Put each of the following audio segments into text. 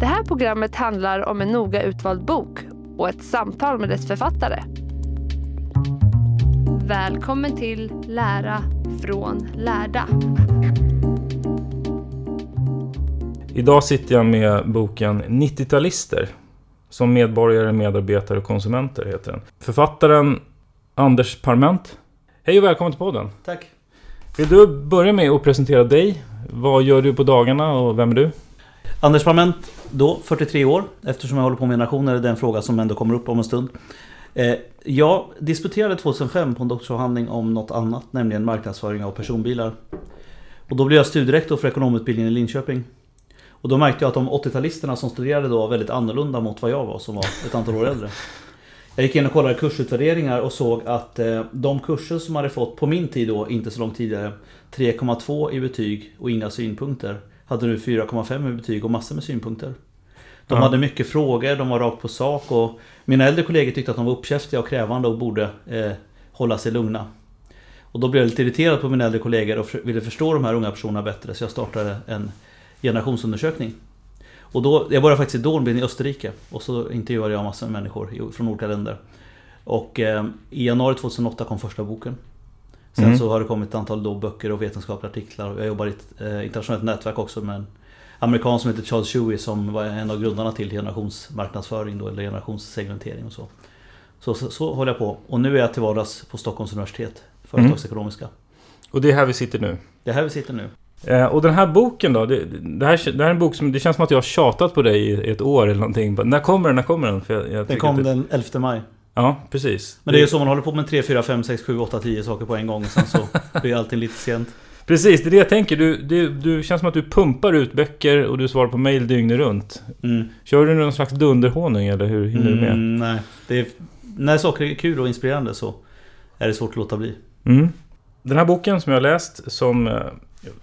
Det här programmet handlar om en noga utvald bok och ett samtal med dess författare. Välkommen till Lära från lärda. Idag sitter jag med boken 90-talister. Som medborgare, medarbetare och konsumenter heter den. Författaren Anders Parment. Hej och välkommen till podden. Tack. Vill du börja med att presentera dig? Vad gör du på dagarna och vem är du? Anders Parment, då 43 år. Eftersom jag håller på med generationer är det en fråga som ändå kommer upp om en stund. Eh, jag disputerade 2005 på en doktorsavhandling om något annat, nämligen marknadsföring av personbilar. Och då blev jag studierektor för ekonomutbildningen i Linköping. Och då märkte jag att de 80-talisterna som studerade då var väldigt annorlunda mot vad jag var som var ett antal år äldre. Jag gick in och kollade kursutvärderingar och såg att eh, de kurser som hade fått, på min tid då, inte så långt tidigare, 3,2 i betyg och inga synpunkter, hade nu 4,5 i betyg och massor med synpunkter. De Ja. hade mycket frågor, de var rakt på sak och mina äldre kollegor tyckte att de var uppkäftiga och krävande och borde eh, hålla sig lugna. Och då blev jag lite irriterad på mina äldre kollegor och ville förstå de här unga personerna bättre så jag startade en generationsundersökning. Och då, jag började faktiskt i Dornbirn i Österrike och så intervjuade jag massor med människor från olika länder. Och eh, i januari 2008 kom första boken. Sen Mm. så har det kommit ett antal då böcker och vetenskapliga artiklar. Jag jobbar i ett eh, internationellt nätverk också med en amerikan som heter Charles Shuey som var en av grundarna till generationsmarknadsföring då, eller generationssegmentering och så. Så, så. så håller jag på. Och nu är jag till vardags på Stockholms universitet, företagsekonomiska. Och det är här vi sitter nu. Det är här vi sitter nu. Eh, och den här boken då? Det, det, här, det här är en bok som... Det känns som att jag har tjatat på dig i ett år eller någonting. Bara, När kommer den? När kommer den? För jag, jag Den kom det, den 11 maj. Ja, precis. Men det är ju så man håller på med 3, 4, 5, 6, 7, 8, 10 saker på en gång. Sen så blir allting lite sent. Precis, det är det jag tänker. Du, du, du känns som att du pumpar ut böcker och du svarar på mail dygnet runt. Mm. Kör du någon slags dunderhonung eller hur hinner du med? Mm, nej, det är, när saker är kul och inspirerande så är det svårt att låta bli. Mm. Den här boken som jag har läst som eh,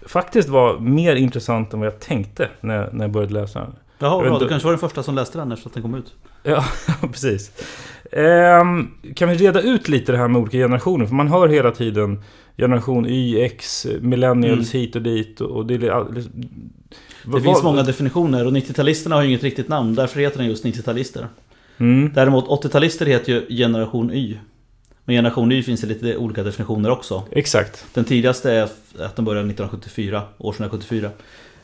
faktiskt var mer intressant än vad jag tänkte när, när jag började läsa den. Jaha, bra. Du kanske var den första som läste den efter att den kom ut. Ja, precis. Ehm, kan vi reda ut lite det här med olika generationer? För man hör hela tiden generation Y, X, millennials hit och dit. Och det, Mm. Det finns många definitioner och 90-talisterna har ju inget riktigt namn. Därför heter den just 90-talister. Mm, Däremot 80-talister heter ju generation Y. Men generation Y finns det lite olika definitioner också. exakt. Den tidigaste är att den började 1974, år 1974.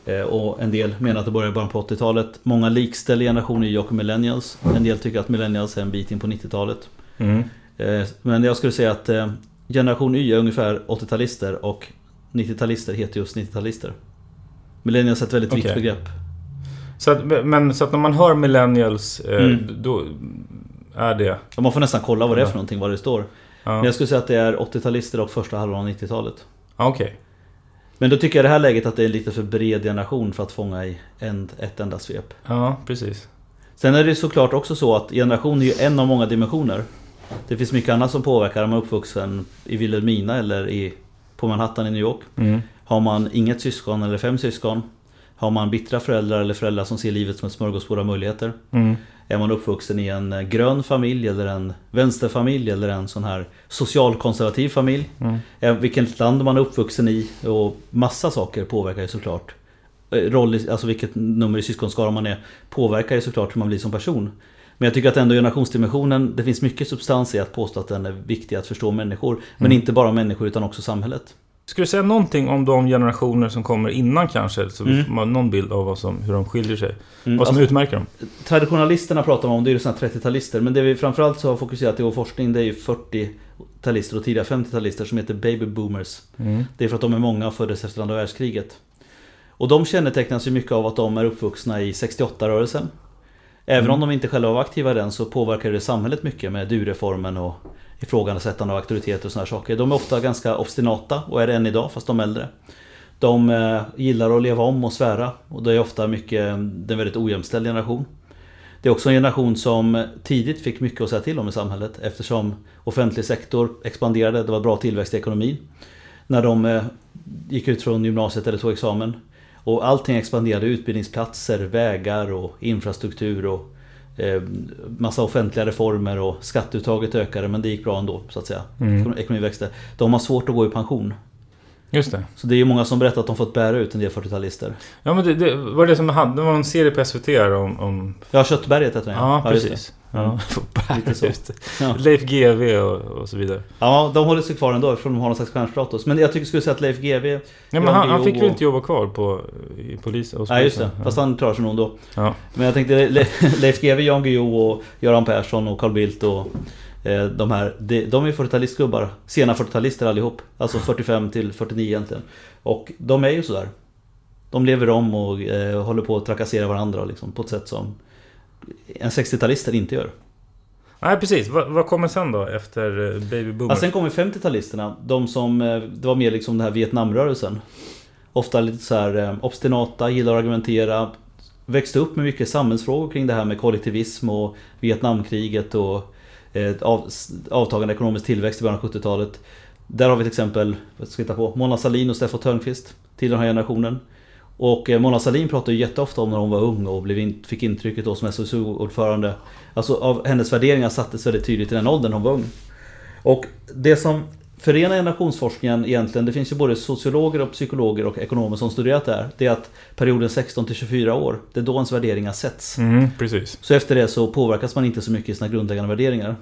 Eh, Och en del menar att det började bara på 80-talet. Många likställer generation Y och millennials. En del tycker att millennials är en bit in på 90-talet. Mm. Eh, Men jag skulle säga att eh, generation Y är ungefär 80-talister och 90-talister heter just 90-talister. Millennials är ett väldigt vitt Okej. begrepp. Så att, men så att när man hör millennials, Mm. då är det... Och man får nästan kolla vad det är för någonting, vad det står. Men Ja, jag skulle säga att det är 80-talister och första halvan av 90-talet. Ah, okej. Men då tycker jag i det här läget att det är lite för bred generation för att fånga i en, ett enda svep. Ja, precis. Sen är det såklart också så att generation är ju en av många dimensioner. Det finns mycket annat som påverkar om man är uppvuxen i Vilhelmina eller i på Manhattan i New York. Mm. Har man inget syskon eller fem syskon? Har man bittra föräldrar eller föräldrar som ser livet som ett smörgåsbord av möjligheter? Mm. Är man uppvuxen i en eh, grön familj eller en vänsterfamilj eller en sån här socialkonservativ familj? Mm. Eh, Vilket land man är uppvuxen i och massa saker påverkar ju såklart. Eh, Roll, alltså vilket nummer i syskonskaran man är påverkar ju såklart hur man blir som person. Men jag tycker att ändå generationsdimensionen, det finns mycket substans i att påstå att den är viktig att förstå människor. Men Mm. inte bara människor utan också samhället. Skulle du säga någonting om de generationer som kommer innan kanske? Så Mm. man har någon bild av vad som, hur de skiljer sig. Mm, Vad som alltså- utmärker dem. Traditionalisterna pratar man om, det är ju här 30-talister. Men det vi framförallt så har fokuserat i vår forskning det är ju 40-talister och tidiga 50-talister som heter baby boomers. Mm. Det är för att de är många och föddes efter andra världskriget. Och de kännetecknas ju mycket av att de är uppvuxna i 68-rörelsen. Även om de inte själva var aktiva i den så påverkar det samhället mycket med du-reformen och ifrågasättande av auktoriteter och sådana saker. De är ofta ganska obstinata och är det än idag fast de är äldre. De eh, gillar att leva om och svära och det är ofta mycket, det är en väldigt ojämställd generation. Det är också en generation som tidigt fick mycket att säga till om i samhället eftersom offentlig sektor expanderade, det var bra tillväxt i ekonomin. När de eh, gick ut från gymnasiet eller tog examen. Och allting expanderade, utbildningsplatser, vägar och infrastruktur och massa offentliga reformer och skatteuttaget ökade men det gick bra ändå så att säga. Mm. Ekonomin växte. De har svårt att gå i pension. Just det. Så det är ju många som berättar att de fått bära ut en del 40-talister. Ja men det, det var det som hade, det var en serie på SVT om... om Ja, Köttberget heter den ja, det. precis. Mm. Ja, Lite så. Ja. Leif GW och, och så vidare. ja, de håller sig kvar ändå eftersom de har någon slags stjärnstatus. Men jag tycker skulle säga att Leif GW... Ja, men han, han fick ju och- inte jobba kvar på, i polisen. Nej just det, fast han klarar sig nog ändå. Ja. Men jag tänkte Le- Leif GW, Jan Guillou och Göran Persson och Carl Bildt och de här, de, är 40-talistgubbar. Sena 40-talister allihop. Alltså 45 till 49 egentligen. Och de är ju sådär. De lever om och eh, håller på att trakassera varandra liksom, på ett sätt som en 60-talister inte gör. Nej precis, vad, vad kommer sen då efter eh, Baby Boomer? Ja, sen kommer 50-talisterna. De som, eh, det var mer liksom den här Vietnamrörelsen. Ofta lite så här eh, obstinata, gillar att argumentera. Växte upp med mycket samhällsfrågor kring det här med kollektivism och Vietnamkriget och eh, Eh, av, avtagande ekonomisk tillväxt i början av 70-talet. Där har vi till exempel, vad ska vi på, Mona Sahlin och Steffo Törnqvist till den här generationen. Och eh, Mona Sahlin pratade ju jätteofta om när hon var ung och blev in, fick intrycket då som SSU-ordförande. Alltså av hennes värderingar sattes väldigt tydligt i den åldern hon var ung. Och det som förenar generationsforskningen egentligen, det finns ju både sociologer och psykologer och ekonomer som studerat det här. Det är att perioden 16 till 24 år, det är då ens värderingar sätts. Mm, precis. Så efter det så påverkas man inte så mycket i sina grundläggande värderingar.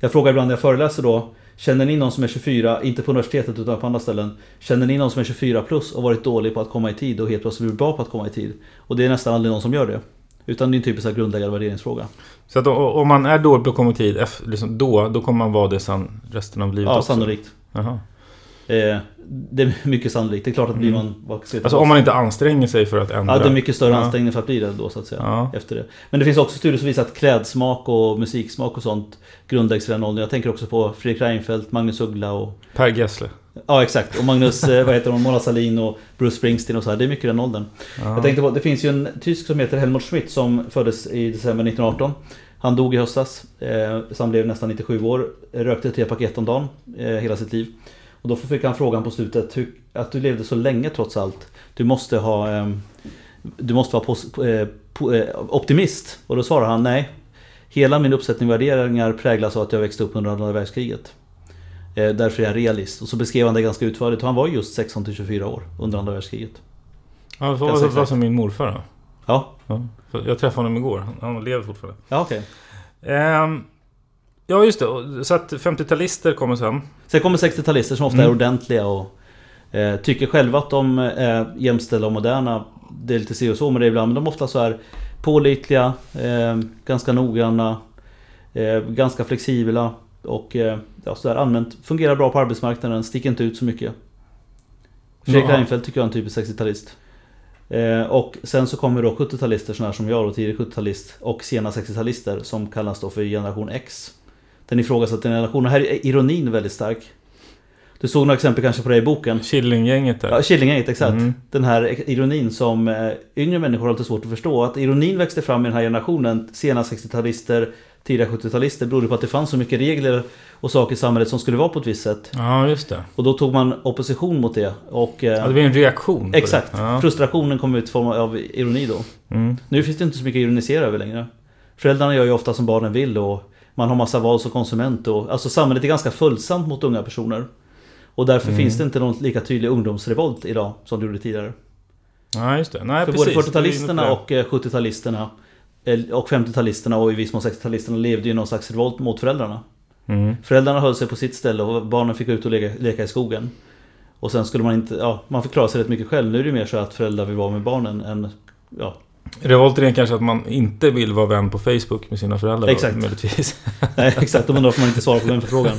Jag frågar ibland när jag föreläser då Känner ni någon som är 24, inte på universitetet utan på andra ställen Känner ni någon som är 24 plus och varit dålig på att komma i tid och helt plötsligt blivit bra på att komma i tid? Och det är nästan aldrig någon som gör det. Utan det är en typisk grundläggande värderingsfråga. Så att om man är dålig på att komma i tid, liksom då, då kommer man vara det sen resten av livet Ja, också? sannolikt. Jaha. Eh, det är mycket sannolikt. Det är klart att blir Mm. man... Jag Alltså om man inte anstränger sig för att ändra? Ja, det är mycket större Ja. ansträngning för att bli det då så att säga. Ja. Efter det. Men det finns också studier som visar att klädsmak och musiksmak och sånt grundläggs den åldern. Jag tänker också på Fredrik Reinfeldt, Magnus Uggla och... Per Gessle? Ja exakt, och Magnus, eh, vad heter de, Mona Sahlin och Bruce Springsteen och så här. Det är mycket den åldern. Ja. Jag tänkte på, det finns ju en tysk som heter Helmut Schmidt som föddes i december 1918. Han dog i höstas, eh, så han blev nästan 97 år. Rökte tre paket om dagen eh, hela sitt liv. Och då fick han frågan på slutet, hur, att du levde så länge trots allt. Du måste ha... Eh, du måste vara pos, eh, eh, optimist. Och då svarar han nej. Hela min uppsättning värderingar präglas av att jag växte upp under andra världskriget. Eh, därför är jag realist. Och så beskrev han det ganska utförligt. Han var just 16 till 24 år under andra världskriget. Ja, det var, var, som min morfar då. Ja, Ja. Jag träffade honom igår, han, lever fortfarande. ja okej. Ehm, ja just det, så att 50-talister kommer sen. Sen kommer 60-talister som ofta är Mm. ordentliga och eh, tycker själva att de är jämställda och moderna. Det är lite si och så med det ibland, men de är ofta så här pålitliga, eh, ganska noggranna, eh, ganska flexibla och eh, ja, så där allmänt fungerar bra på arbetsmarknaden, sticker inte ut så mycket. Fredrik. Reinfeldt tycker jag är en typisk 60-talist. Eh, och sen så kommer då 70-talister, sådana som jag då, tidig 70-talist och sena 60-talister som kallas då för generation X. Den ifrågasatte generationen. Här är ironin väldigt stark. Du såg några exempel kanske på det i boken? Killinggänget där. Ja, Killinggänget, exakt. Mm. Den här ironin som eh, yngre människor har lite svårt att förstå. Att ironin växte fram i den här generationen. Sena 60-talister, tidiga 70-talister berodde på att det fanns så mycket regler och saker i samhället som skulle vara på ett visst sätt. Ja, just det. Och då tog man opposition mot det. Och, eh, Ja, det blir en reaktion exakt. Ja. Frustrationen kom ut i form av ironi då. Mm. Nu finns det inte så mycket att ironisera över längre. Föräldrarna gör ju ofta som barnen vill och man har massa val som konsument. Och, alltså samhället är ganska följsamt mot unga personer. Och därför Mm. finns det inte någon lika tydlig ungdomsrevolt idag som det gjorde tidigare. ja, just det. Nej, För precis. både Det är ju 40-talisterna något och eh, 70-talisterna eh, och 50-talisterna och i viss mån 60-talisterna levde ju någon slags revolt mot föräldrarna. Mm. Föräldrarna höll sig på sitt ställe och barnen fick ut och leka, leka i skogen. Och sen skulle man inte, ja, man fick klara sig rätt mycket själv. Nu är det mer så att föräldrar vill vara med barnen än, ja, Revolten är kanske att man inte vill vara vän på Facebook med sina föräldrar. då, Exakt. Möjligtvis. nej exakt. Undrar varför man inte svarar på den förfrågan.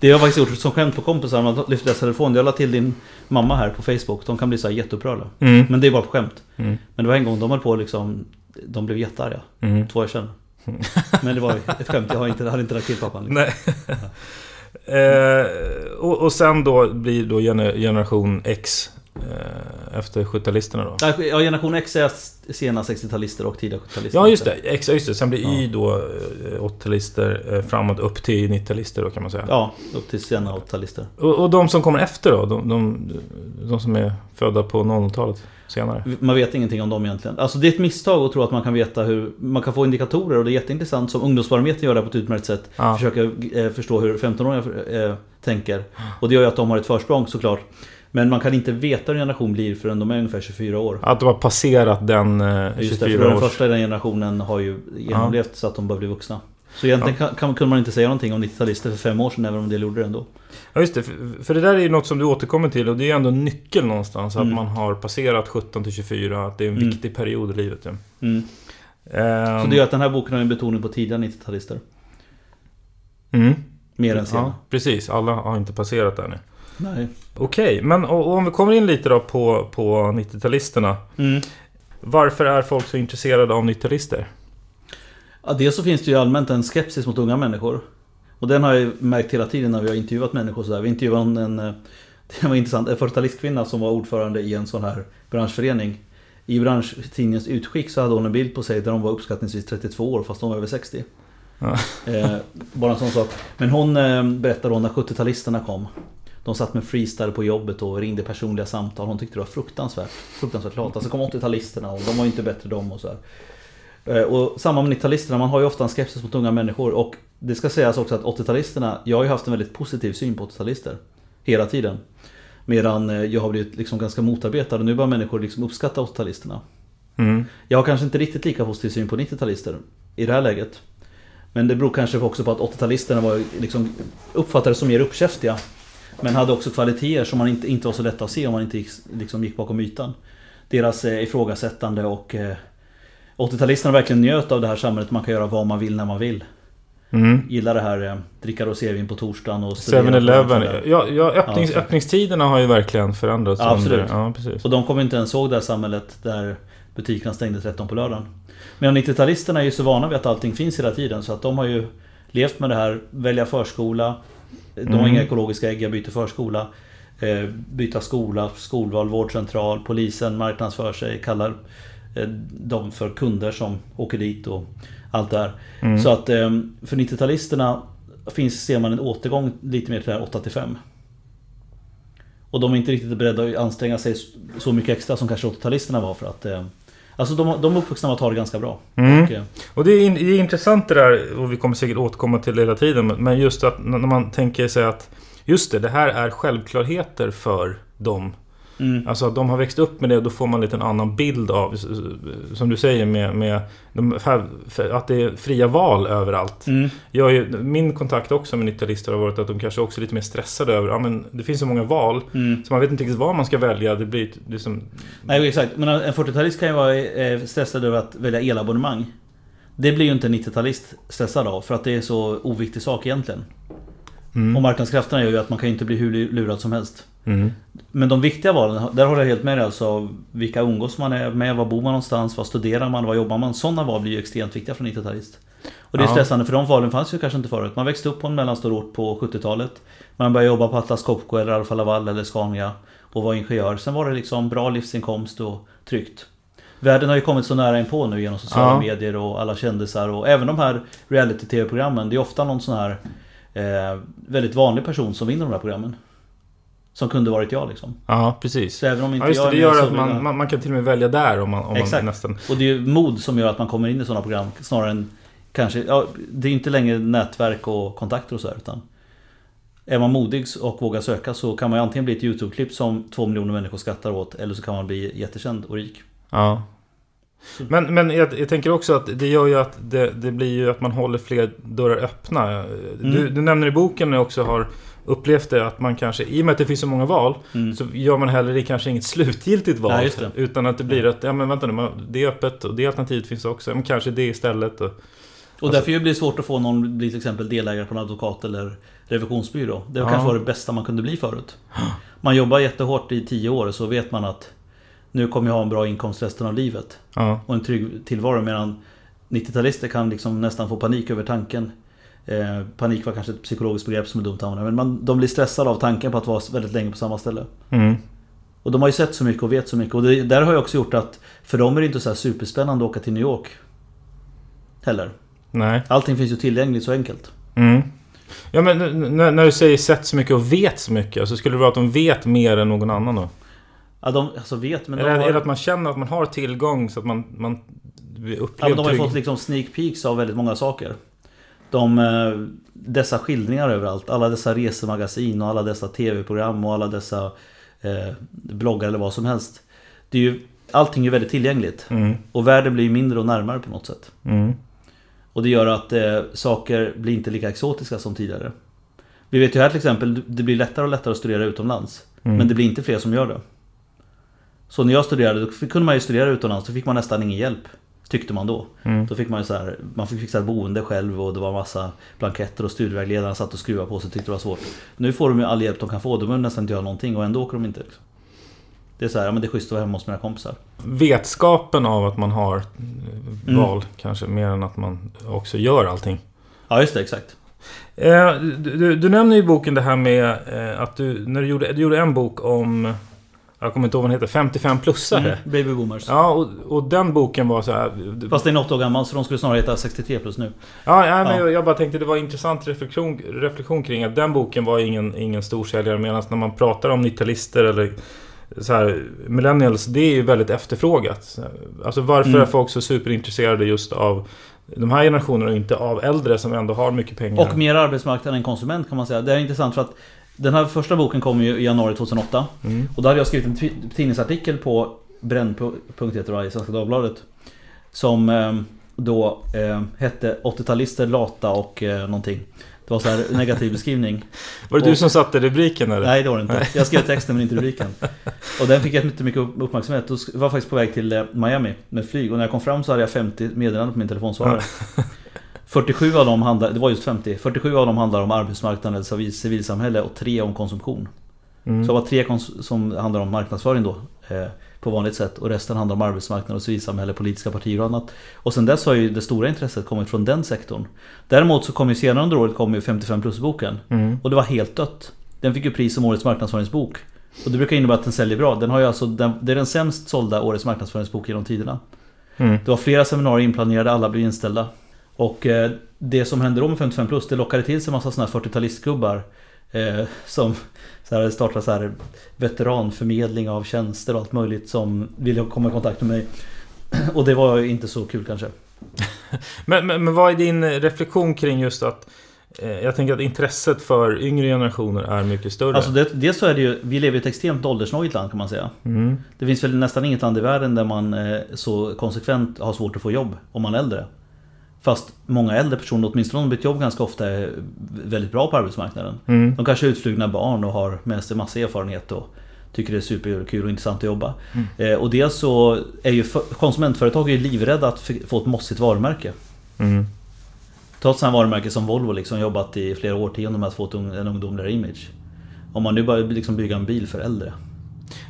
Det har jag faktiskt gjort som skämt på kompisar. Man lyfter deras telefon. Jag la till din mamma här på Facebook. De kan bli så här jätteupprörda. Mm. Men det är bara på skämt. Mm. Men det var en gång de höll på liksom, de blev jättearga. Mm. Två jag känner. Men det var ett skämt. Jag inte, hade inte lagt till pappan. Liksom. Nej. eh, och, och sen då blir då gener- generation X efter 70-talisterna då. Ja, generation X är sena 60-talister och tidiga 70-talister. Ja just det, X, just det. Sen blir Ja. Y då eh, 80-talister eh, framåt upp till 90-talister då kan man säga. Ja, upp till sena 80-talister. Och, och de som kommer efter då? De, de, de som är födda på 00-talet senare? Man vet ingenting om dem egentligen. Alltså det är ett misstag att tro att man kan veta hur... Man kan få indikatorer och det är jätteintressant som Ungdomsbarometern gör det på ett utmärkt sätt. Ja. Försöka eh, förstå hur 15-åringar eh, tänker. Och det gör ju att de har ett försprång såklart. Men man kan inte veta hur en generation blir förrän de är ungefär 24 år. Att de har passerat den eh, Just det, för 24 den första i den generationen har ju genomlevt så att de börjar bli vuxna. Så egentligen kan, kan, kunde man inte säga någonting om 90-talister för fem år sedan även om det gjorde det ändå. Ja just det, för, det där är ju något som du återkommer till och det är ändå en nyckel någonstans. Att Mm. man har passerat 17 till 24, att det är en Mm. viktig period i livet. Ja. Mm. Ehm, Så det gör att den här boken har en betoning på tidiga 90-talister. mm. Mer än sena. Ja, precis. Alla har inte passerat där nu. Nej. Okej, men och, och om vi kommer in lite då på, på 90-talisterna. Mm. Varför är folk så intresserade av 90-talister? Ja, dels så finns det ju allmänt en skepsis mot unga människor. Och den har jag märkt hela tiden när vi har intervjuat människor sådär. Vi intervjuade en, en eh, det var intressant, en 40-talistkvinna som var ordförande i en sån här branschförening. I branschtidningens utskick så hade hon en bild på sig där hon var uppskattningsvis 32 år fast hon var över 60. Ja. Eh, bara en sån sak. Men hon eh, berättade då när 70-talisterna kom. De satt med freestyle på jobbet och ringde personliga samtal. Hon tyckte det var fruktansvärt. Fruktansvärt lat. Alltså kom 80-talisterna och de var ju inte bättre de och så här. Eh, Och samma med 90-talisterna, man har ju ofta en skepsis mot unga människor. Och det ska sägas också att 80-talisterna, jag har ju haft en väldigt positiv syn på 80-talister. Hela tiden. Medan eh, jag har blivit liksom ganska motarbetad och nu börjar människor liksom uppskatta 80-talisterna. Mm. Jag har kanske inte riktigt lika positiv syn på 90-talister i det här läget. Men det beror kanske också på att 80-talisterna var liksom uppfattades som mer uppkäftiga. Men hade också kvaliteter som man inte, inte var så lätta att se om man inte gick, liksom gick bakom ytan. Deras eh, ifrågasättande och eh, 80-talisterna verkligen njöt av det här samhället. Man kan göra vad man vill när man vill. Mm. Gillar det här eh, dricka rosévin på torsdagen och studera på 7-Eleven. nätterna. Ja, ja öppnings, Ja, öppningstiderna har ju verkligen förändrats. Ja, absolut. Ja, precis. Och de kommer inte ens ihåg det här samhället där butikerna stängde 13 på lördagen. Men 90-talisterna är ju så vana vid att allting finns hela tiden så att de har ju levt med det här, välja förskola. De har Mm. inga ekologiska ägg, jag byter förskola. Eh, byta skola, skolval, vårdcentral, polisen marknadsför sig, kallar eh, dem för kunder som åker dit och allt det här. Mm. Så att eh, för 90-talisterna finns, ser man en återgång lite mer till det här 8 till 5. Och de är inte riktigt beredda att anstränga sig så mycket extra som kanske 80-talisterna var för att... Alltså de, de uppvuxna med att ha det ganska bra. Mm. Och, eh, Och det är, in, det är intressant det där, och vi kommer säkert återkomma till det hela tiden, men- just att när man tänker sig att Just det, det här är självklarheter för dem. Mm, Alltså att de har växt upp med det och då får man lite en annan bild av, som du säger, med, med de, för, att det är fria val överallt. mm, Jag ju- min kontakt också med 90-talister har varit att de kanske också är lite mer stressade över, ja men det finns så många val, mm. så man vet inte riktigt vad man ska välja. Det blir liksom... Nej exakt, men en 40-talist kan ju vara eh, stressad över att välja elabonnemang. Det blir ju inte en 90-talist stressad av för att det är så oviktig sak egentligen. Mm. Och marknadskrafterna gör ju att man kan inte bli hur lurad som helst. Mm. Men de viktiga valen, där håller jag helt med dig alltså. Vilka umgås man är med, var bor man någonstans, vad studerar man, vad jobbar man? Sådana val blir ju extremt viktiga för en 90-talist. Och det är Ja. stressande för de valen fanns ju kanske inte förut. Man växte upp på en mellanstor ort på 70-talet. Man började jobba på Atlas Copco eller Alfa Laval eller Scania och var ingenjör. Sen var det liksom bra livsinkomst och tryggt. Världen har ju kommit så nära inpå nu genom sociala Ja. medier och alla kändisar och även de här reality-tv-programmen. Det är ofta någon sån här eh, väldigt vanlig person som vinner de här programmen. Som kunde varit jag liksom. Ja, precis. Så även om inte Ja, just det, jag det gör att man, man, man kan till och med välja där om man, om man Exakt. nästan... Och det är ju mod som gör att man kommer in i sådana program snarare än kanske... Ja, det är inte längre nätverk och kontakter och så här, utan är man modig och vågar söka så kan man antingen bli ett YouTube-klipp som två miljoner människor skrattar åt eller så kan man bli jättekänd och rik. Ja. Men, men jag, jag tänker också att det gör ju att det, det blir ju att man håller fler dörrar öppna. Du, Mm. du nämner i boken när jag också har upplevt det att man kanske, i och med att det finns så många val, Mm. så gör man heller det kanske inget slutgiltigt val. Nej. Utan att det blir att, ja men vänta nu, det är öppet och det alternativet finns också. Men kanske det istället. Och, Och Alltså- därför blir det svårt att få någon bli till exempel delägare på en advokat eller revisionsbyrå. Det Ja. kanske var det bästa man kunde bli förut. Man jobbar jättehårt i tio år så vet man att nu kommer jag ha en bra inkomst resten av livet. ja, Och en trygg tillvaro medan 90-talister kan liksom nästan få panik över tanken. Eh, panik var kanske ett psykologiskt begrepp som är dumt att använda. Men man, de blir stressade av tanken på att vara väldigt länge på samma ställe. mm, Och de har ju sett så mycket och vet så mycket. Och det där har ju också gjort att för dem är det inte så här superspännande att åka till New York. Heller. nej. Allting finns ju tillgängligt så enkelt. Mm. Ja men när du säger sett så mycket och vet så mycket, så skulle det vara att de vet mer än någon annan då? Ja, de alltså vet men de Eller har, är det att man känner att man har tillgång så att man, man ja, upplever men de har ju fått liksom sneak peeks av väldigt många saker. De, eh, dessa skildringar överallt, alla dessa resemagasin och alla dessa tv-program och alla dessa eh, bloggar eller vad som helst. Det är ju, allting är väldigt tillgängligt. Mm, Och världen blir mindre och närmare på något sätt. mm, Och det gör att eh, saker blir inte lika exotiska som tidigare. Vi vet ju här till exempel, det blir lättare och lättare att studera utomlands. Mm. Men det blir inte fler som gör det. Så när jag studerade, då kunde man ju studera utomlands, då fick man nästan ingen hjälp. Tyckte man då. Mm. Då fick man ju så här, man fick fixa boende själv och det var massa blanketter och studievägledarna satt och skruvade på sig och tyckte det var svårt. Nu får de ju all hjälp de kan få, de behöver nästan inte göra någonting och ändå åker de inte. Liksom. Det är så här, ja men det är schysst att vara hemma hos mina kompisar. Vetskapen av att man har Mm. val kanske mer än att man också gör allting. Ja just det, exakt. Eh, du, du, du nämner i boken det här med eh, att du, när du gjorde, du gjorde en bok om, jag kommer inte ihåg vad den heter, 55-plussare. Mm, baby boomers. Ja, och, och den boken var så här... Fast det är något år gammal så de skulle snarare heta 63 plus nu. Ja, ja, men Ja. Jag, jag bara tänkte det var en intressant reflektion, reflektion kring att den boken var ingen, ingen storsäljare medan när man pratar om 90-talister eller så här, millennials, det är ju väldigt efterfrågat. Alltså varför Mm. är folk så superintresserade just av de här generationerna och inte av äldre som ändå har mycket pengar? Och mer arbetsmarknad än konsument kan man säga. Det är intressant för att den här första boken kom ju i januari 2008. Mm. Och då hade jag skrivit en tidningsartikel på brännpunkt i Svenska Dagbladet. Som eh, då eh, hette 80-talister lata och eh, någonting. Det var så här negativ beskrivning. Var det du Och- som satte rubriken eller? Nej det var det inte. Jag skrev texten men inte rubriken. Och den fick jättemycket uppmärksamhet. Då var jag faktiskt på väg till eh, Miami med flyg. Och när jag kom fram så hade jag 50 meddelanden på min telefonsvarare. 47 av dem handlar, det var just 50. 47 av dem handlar om arbetsmarknad eller civil- civilsamhälle och tre om konsumtion. Mm. Så det var tre som handlar om marknadsföring då. Eh, på vanligt sätt. Och resten handlar om arbetsmarknad och civilsamhälle, politiska partier och annat. Och sen dess har ju det stora intresset kommit från den sektorn. Däremot så kom ju senare under året kom ju 55 plus-boken. Mm. Och det var helt dött. Den fick ju pris som årets marknadsföringsbok. Och det brukar innebära att den säljer bra. Den har ju alltså, den, det är den sämst sålda årets marknadsföringsbok genom tiderna. Mm. Det var flera seminarier inplanerade, alla blev inställda. Och eh, det som hände då med 55 plus, det lockade till sig en massa sådana här 40-talistgubbar. Eh, som så här, startade så här veteranförmedling av tjänster och allt möjligt som ville komma i kontakt med mig. Och det var ju inte så kul kanske. Men, men, men vad är din reflektion kring just att eh, jag tänker att intresset för yngre generationer är mycket större. Alltså det, dels så är det ju, vi lever i ett extremt åldersnojigt land kan man säga. mm. Det finns väl nästan inget land i världen där man eh, så konsekvent har svårt att få jobb om man är äldre. Fast många äldre personer, åtminstone de bytt jobb ganska ofta, är väldigt bra på arbetsmarknaden. Mm. De kanske är utflugna barn och har med sig massa erfarenhet och tycker det är superkul och intressant att jobba. Eh, och dels så är ju för, konsumentföretag är ju livrädda att få ett mossigt varumärke. Mm. Ta ett här varumärke som Volvo liksom jobbat i flera årtionden med att få ett en ungdomligare image. Om man nu bara liksom bygga en bil för äldre.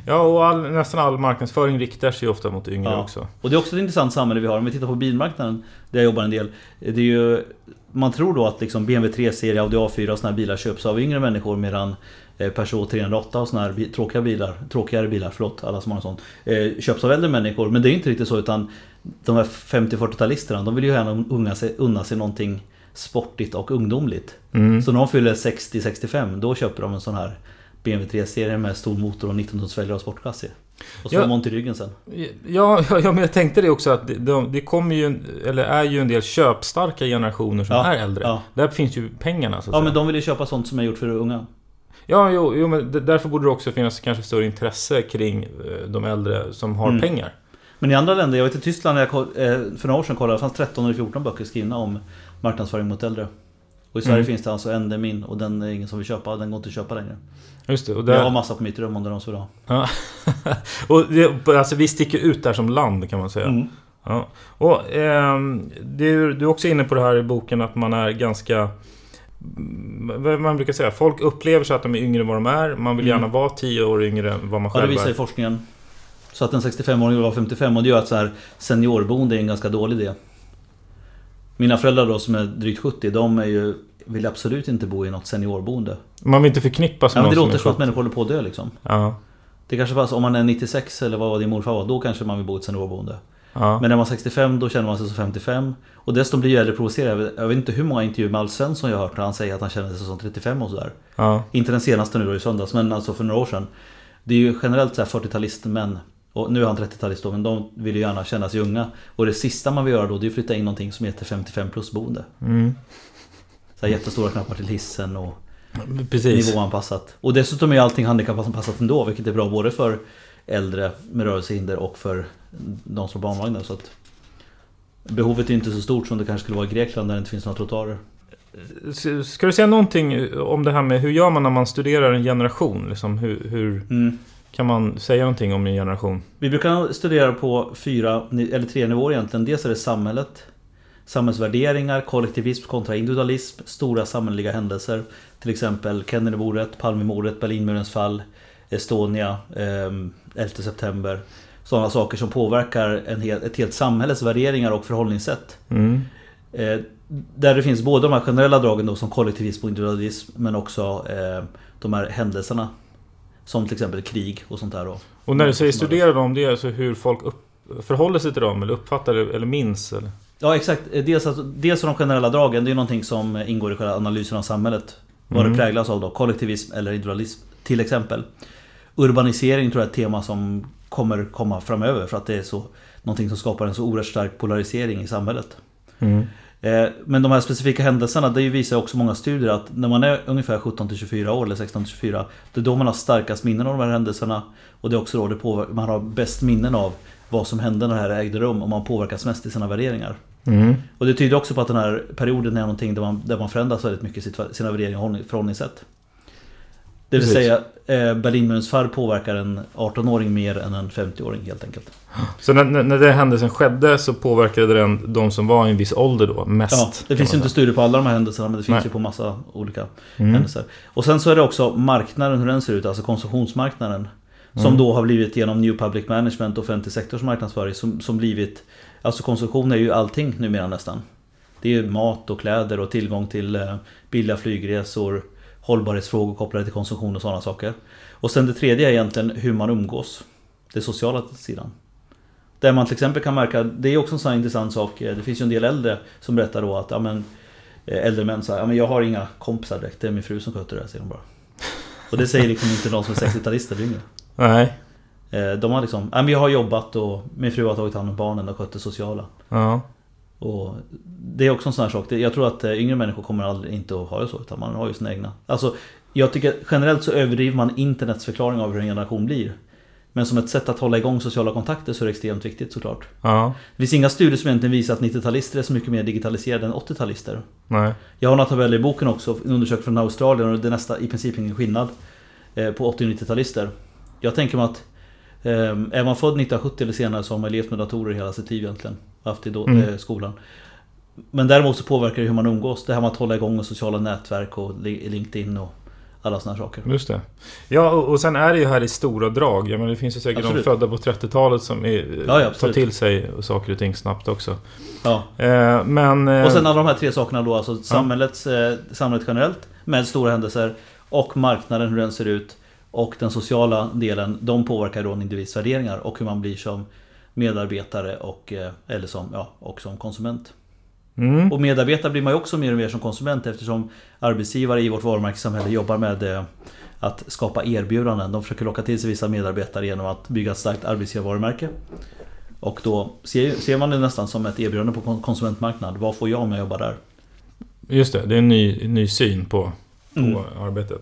Ja, och all, nästan all marknadsföring riktar sig ofta mot yngre Ja. också. Och det är också ett intressant samhälle vi har. Om vi tittar på bilmarknaden, där jag jobbar en del. Det är ju, man tror då att liksom BMW 3-serie, Audi A4 och här bilar köps av yngre människor medan eh, Peugeot 308 och såna här tråkiga bilar, tråkigare bilar, förlåt alla som har en sån, eh, köps av äldre människor. Men det är inte riktigt så utan de här 50-40-talisterna, de vill ju gärna unna sig, unna sig någonting sportigt och ungdomligt. Mm. Så när de fyller 60-65, då köper de en sån här BMW 3-serie med stor motor och 19 tums och sportchassi. Och så Ja. man till ryggen sen. Ja, ja, men jag tänkte det också att det, de, det kommer ju, eller är ju en del köpstarka generationer som Ja, är äldre. ja. Där finns ju pengarna så att Ja säga. men de vill ju köpa sånt som är gjort för unga. Ja, jo, jo men därför borde det också finnas kanske större intresse kring eh, de äldre som har Mm. pengar. Men i andra länder, jag vet i Tyskland när jag eh, för några år sedan kollade, det fanns 13 eller 14 böcker skrivna om marknadsföring mot äldre. Och i Sverige Mm. finns det alltså en, det är min, och den är ingen som vill köpa, den går inte att köpa längre. Just det. Och, Jag har där, massa på mitt rum är som vill ha. ja. och det, alltså, vi sticker ut där som land kan man säga. Mm. Ja. Och, ehm, du, du är också inne på det här i boken att man är ganska... mm, Vad man brukar säga, folk upplever sig att de är yngre än vad de är. Man vill Mm. gärna vara 10 år yngre än vad man Ja det själv visar ju är. forskningen. Så att en 65-åring vill vara 55 och det gör att så här seniorboende är en ganska dålig idé. Mina föräldrar då som är drygt 70, de är ju, vill absolut inte bo i något seniorboende. Man vill inte förknippas Ja, med men det låter som att människor håller på att dö liksom. Ja. Det kanske bara om man är 96 eller vad din morfar var, då kanske man vill bo i ett seniorboende. Ja. Men när man är 65 då känner man sig som 55. Och dessutom blir ju äldre provocerad. Jag vet- inte hur många intervjuer med Alf Svensson jag har hört när han säger att han känner sig som 35 och sådär. ja. Inte den senaste nu då i söndags, men alltså för några år sedan. Det är ju generellt så här 40-talister män. Och nu är han 30-talist då, men de vill ju gärna känna sig unga. Och det sista man vill göra då, det är att flytta in någonting som heter 55 plus boende. Mm. Så här jättestora knappar till hissen och Precis. nivåanpassat. Och dessutom är allting handikappanpassat ändå, vilket är bra både för äldre med rörelsehinder och för de som har barnvagnar. Så att behovet är inte så stort som det kanske skulle vara i Grekland där det inte finns några trottoarer. Ska du säga någonting om det här med hur gör man när man studerar en generation? Liksom, hur, hur Mm. kan man säga någonting om en generation? Vi brukar studera på fyra, eller tre nivåer egentligen. Dels är det samhället, samhällsvärderingar, kollektivism kontra individualism, stora samhälleliga händelser. Till exempel Kennedymordet, Palmemordet, Berlinmurens fall, Estonia, ehm, 11 september. Sådana saker som påverkar en hel, ett helt samhälles värderingar och förhållningssätt. Mm. Eh, där det finns både de här generella dragen då, som kollektivism och individualism men också eh, de här händelserna. Som till exempel krig och sånt där då. Och när du säger studera dem, det är alltså hur folk upp, förhåller sig till dem eller uppfattar det eller minns? Eller? Ja exakt. Dels, att, dels de generella dragen, det är någonting som ingår i själva analysen av samhället. Vad Mm. det präglas av då, kollektivism eller individualism till exempel. Urbanisering tror jag är ett tema som kommer komma framöver för att det är så Någonting som skapar en så oerhört stark polarisering i samhället. Mm. Eh, Men de här specifika händelserna, det visar också många studier att när man är ungefär 17-24 år eller 16-24 Det är då man har starkast minnen av de här händelserna Och det är också då det påver- man har bäst minnen av vad som hände när det här ägde rum och man påverkas mest i sina värderingar. Mm. Och det tyder också på att den här perioden är någonting där man, där man förändras väldigt mycket sitt, sina värderingar och hållning- förhållningssätt. Det vill Precis. säga eh, Berlinmurens fall påverkar en 18-åring mer än en 50-åring helt enkelt. Så när, när den händelsen skedde så påverkade den de som var i en viss ålder då mest? Ja, det finns ju inte studier på alla de här händelserna men det finns Nej. ju på massa olika Mm. händelser. Och sen så är det också marknaden, hur den ser ut, alltså konsumtionsmarknaden. Som Mm. då har blivit genom New Public Management och offentlig sektors marknadsföring som, som blivit Alltså konsumtion är ju allting numera nästan. Det är ju mat och kläder och tillgång till eh, billiga flygresor Hållbarhetsfrågor kopplade till konsumtion och sådana saker. Och sen det tredje är egentligen hur man umgås. Det sociala sidan. Där man till exempel kan märka, det är också en sån här intressant sak. Eh, det finns ju en del äldre som berättar då att ja, men, eh, äldre män säger ja, men jag har inga kompisar direkt. Det är min fru som sköter det här, säger de bara. Och det säger liksom inte någon som är 60-talister eller yngre. Nej. Eh, De har liksom, ja, men jag har jobbat och min fru har tagit hand om barnen och skött det sociala. Ja. Och det är också en sån här sak. Jag tror att eh, yngre människor kommer aldrig inte att ha det så. Utan man har ju sina egna. Alltså, jag tycker generellt så överdriver man internets förklaring av hur en generation blir. Men som ett sätt att hålla igång sociala kontakter så är det extremt viktigt såklart. Ja. Det finns inga studier som egentligen visar att 90-talister är så mycket mer digitaliserade än 80-talister. Nej. Jag har några tabeller i boken också, en undersökning från Australien och det är nästan i princip ingen skillnad eh, på 80 och 90-talister. Jag tänker mig att är man född 1970 eller senare så har man levt med datorer hela sitt liv egentligen. Haft i Mm. eh, skolan. Men däremot så påverkar det hur man umgås. Det här med att hålla igång sociala nätverk och li- LinkedIn och alla sådana saker. Just det. Ja, och, och sen är det ju här i stora drag. Jag menar, det finns ju säkert Absolut. de födda på 30-talet som är, Ja, ja, tar till sig saker och ting snabbt också. Ja. Eh, men... eh, Och sen alla de här tre sakerna då, alltså samhällets, eh, samhället generellt med stora händelser och marknaden, hur den ser ut och den sociala delen, de påverkar då en individs värderingar och hur man blir som medarbetare och, eh, eller som, ja, och som konsument. mm, Och medarbetare blir man ju också mer och mer som konsument eftersom arbetsgivare i vårt varumärkessamhälle jobbar med eh, att skapa erbjudanden. De försöker locka till sig vissa medarbetare genom att bygga ett starkt arbetsgivarvarumärke. Och då ser, ser man det nästan som ett erbjudande på kon- konsumentmarknad. Vad får jag om jag jobbar där? Just det, det är en ny, ny syn på, på Mm. arbetet.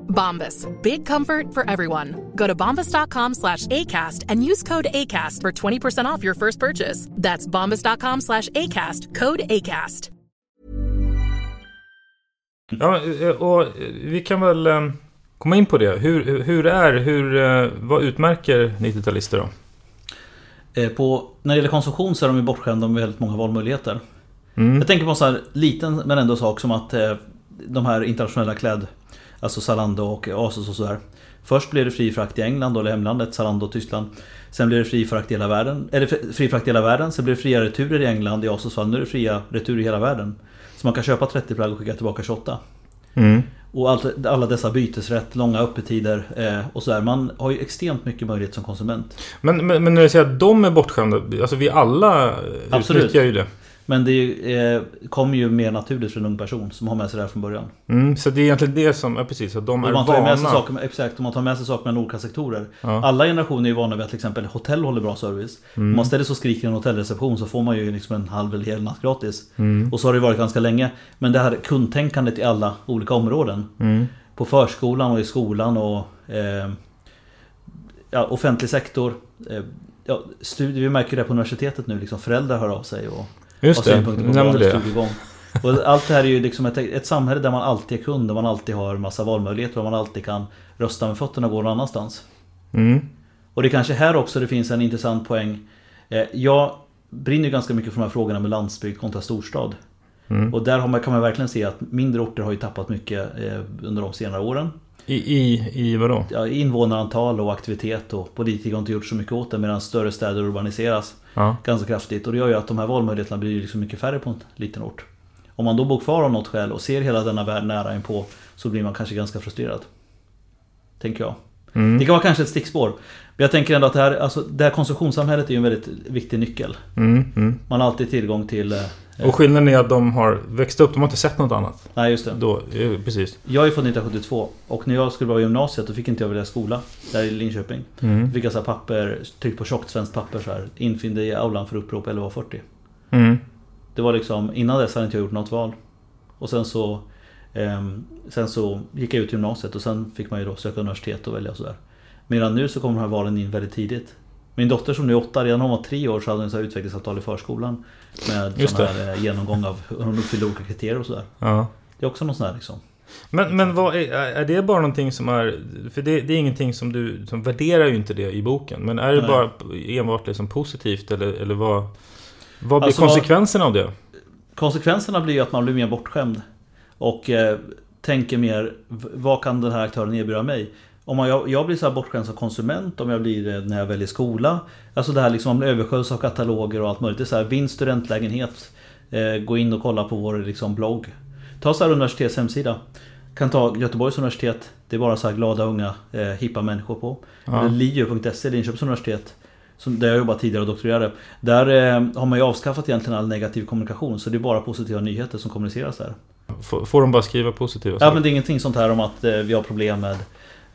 Bombas. Big comfort for everyone. Go to bombas.com slash ACAST and use code ACAST for 20% off your first purchase. That's bombas.com slash ACAST. Code ACAST. Ja, eh, och eh, vi kan väl eh, komma in på det. Hur, hur är, hur, vad utmärker 90-talister då? På, när det gäller konsumtion så är de ju bortskämda med väldigt många valmöjligheter. Mm. Jag tänker på en sån här liten men ändå sak som att de här internationella kläd... Alltså Zalando och Asos och sådär. Först blev det fri frakt i England eller hemlandet, Zalando och Tyskland. Sen blev det fri frakt i hela världen. Eller fri- frakt i hela världen. Sen blev det fria returer i England, i Asos fall. Nu är det fria returer i hela världen. Så man kan köpa 30 plagg och skicka tillbaka 28. Mm. Och allt, alla dessa bytesrätt, långa öppettider eh, och sådär. Man har ju extremt mycket möjlighet som konsument. Men, men, men när du säger att de är bortskämda, alltså vi alla Absolut. utnyttjar ju det. Men det eh, kommer ju mer naturligt för en ung person som har med sig det här från början. Mm, så det är egentligen det som, ja, precis, att de är man tar ju med sig vana. saker, exakt, och man tar med sig saker mellan olika sektorer. Ja. Alla generationer är vana vid att till exempel hotell håller bra service. Mm. Om man ställer sig och skriker i en hotellreception så får man ju liksom en halv eller hel natt gratis. Mm. Och så har det varit ganska länge. Men det här kundtänkandet i alla olika områden. Mm. På förskolan och i skolan och eh, ja, offentlig sektor. Eh, ja, studier, vi märker det på universitetet nu, liksom föräldrar hör av sig och Just det, synpunkter på nämnde det. studiegång. Och allt det här är ju liksom ett, ett samhälle där man alltid är kund, där man alltid har massa valmöjligheter och man alltid kan rösta med fötterna och gå någon annanstans. Mm. Och det är kanske här också det finns en intressant poäng. Eh, Jag brinner ju ganska mycket för de här frågorna med landsbygd kontra storstad. Mm. Och där man, kan man verkligen se att mindre orter har ju tappat mycket eh, under de senare åren. I, i, I vadå? Ja, invånarantal och aktivitet och politiker har inte gjort så mycket åt det medan större städer urbaniseras Ja. ganska kraftigt. Och det gör ju att de här valmöjligheterna blir liksom mycket färre på en liten ort. Om man då bor kvar av något skäl och ser hela denna värld nära en på så blir man kanske ganska frustrerad. Tänker jag. Mm. Det kan vara kanske ett stickspår. Men jag tänker ändå att det här, alltså, det här konsumtionssamhället är ju en väldigt viktig nyckel. Mm, mm. Man har alltid tillgång till... eh, Och skillnaden är att de har växt upp, de har inte sett något annat. Nej just det. Då, eh, precis. Jag är född 1972 och när jag skulle börja gymnasiet då fick inte jag välja skola. Där i Linköping. Mm. Då fick jag så papper, tryckt på tjockt svenskt papper så här. Infinn dig i aulan för upprop 11.40. Mm. Det var liksom, innan dess hade inte jag gjort något val. Och sen så ehm, Sen så gick jag ut gymnasiet och sen fick man ju då söka universitet och välja och sådär. Medan nu så kommer de här valen in väldigt tidigt. Min dotter som nu är åtta, redan när hon var tre år så hade hon så här utvecklingsavtal i förskolan. Med det. här eh, genomgång av hur hon uppfyllde olika kriterier och sådär. Ja. Det är också någon sån här liksom. Men, men vad är, är det bara någonting som är... För det, det är ingenting som du... Som värderar ju inte det i boken. Men är det Nej. bara enbart liksom positivt eller, eller vad... Vad blir Alltså, konsekvenserna av det? Konsekvenserna blir ju att man blir mer bortskämd. Och eh, tänker mer, vad kan den här aktören erbjuda mig? Om man, jag, jag blir så här bortskämd som konsument, om jag blir det när jag väljer skola. Alltså det här liksom, man översköljs av kataloger och allt möjligt. Det är så här, vinst studentlägenhet. Eh, gå in och kolla på vår liksom, blogg. Ta så här universitets hemsida. Kan ta Göteborgs universitet. Det är bara så här glada, unga, eh, hippa människor på. Ja. Eller LiU.se, Linköpings universitet. Som, där jag jobbat tidigare och doktorerade. Där eh, har man ju avskaffat egentligen all negativ kommunikation. Så det är bara positiva nyheter som kommuniceras där. Får, får de bara skriva positiva Ja saker? men det är ingenting sånt här om att eh, vi har problem med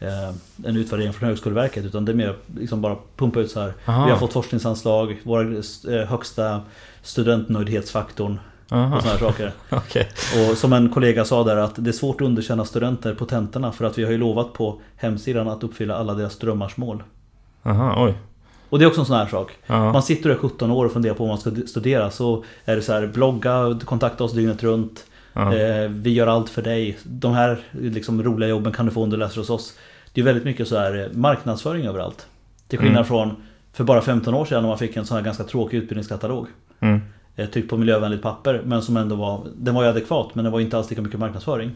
eh, en utvärdering från Högskoleverket. Utan det är mer liksom bara pumpa ut så här. Aha. Vi har fått forskningsanslag, våra eh, högsta studentnöjdhetsfaktorn. Aha. Och såna här saker. Okej. Och som en kollega sa där att det är svårt att underkänna studenter på tentorna för att vi har ju lovat på hemsidan att uppfylla alla deras drömmars mål. Aha, oj. Och det är också en sån här sak. Ja. Man sitter där 17 år och funderar på vad man ska studera. Så är det så här, blogga, kontakta oss dygnet runt. Ja. Eh, vi gör allt för dig. De här liksom, roliga jobben kan du få om du läser hos oss. Det är väldigt mycket så här eh, marknadsföring överallt. Till skillnad Mm. från för bara 15 år sedan när man fick en sån här ganska tråkig utbildningskatalog. Mm. Eh, Tryckt på miljövänligt papper men som ändå var Den var ju adekvat men det var inte alls lika mycket marknadsföring.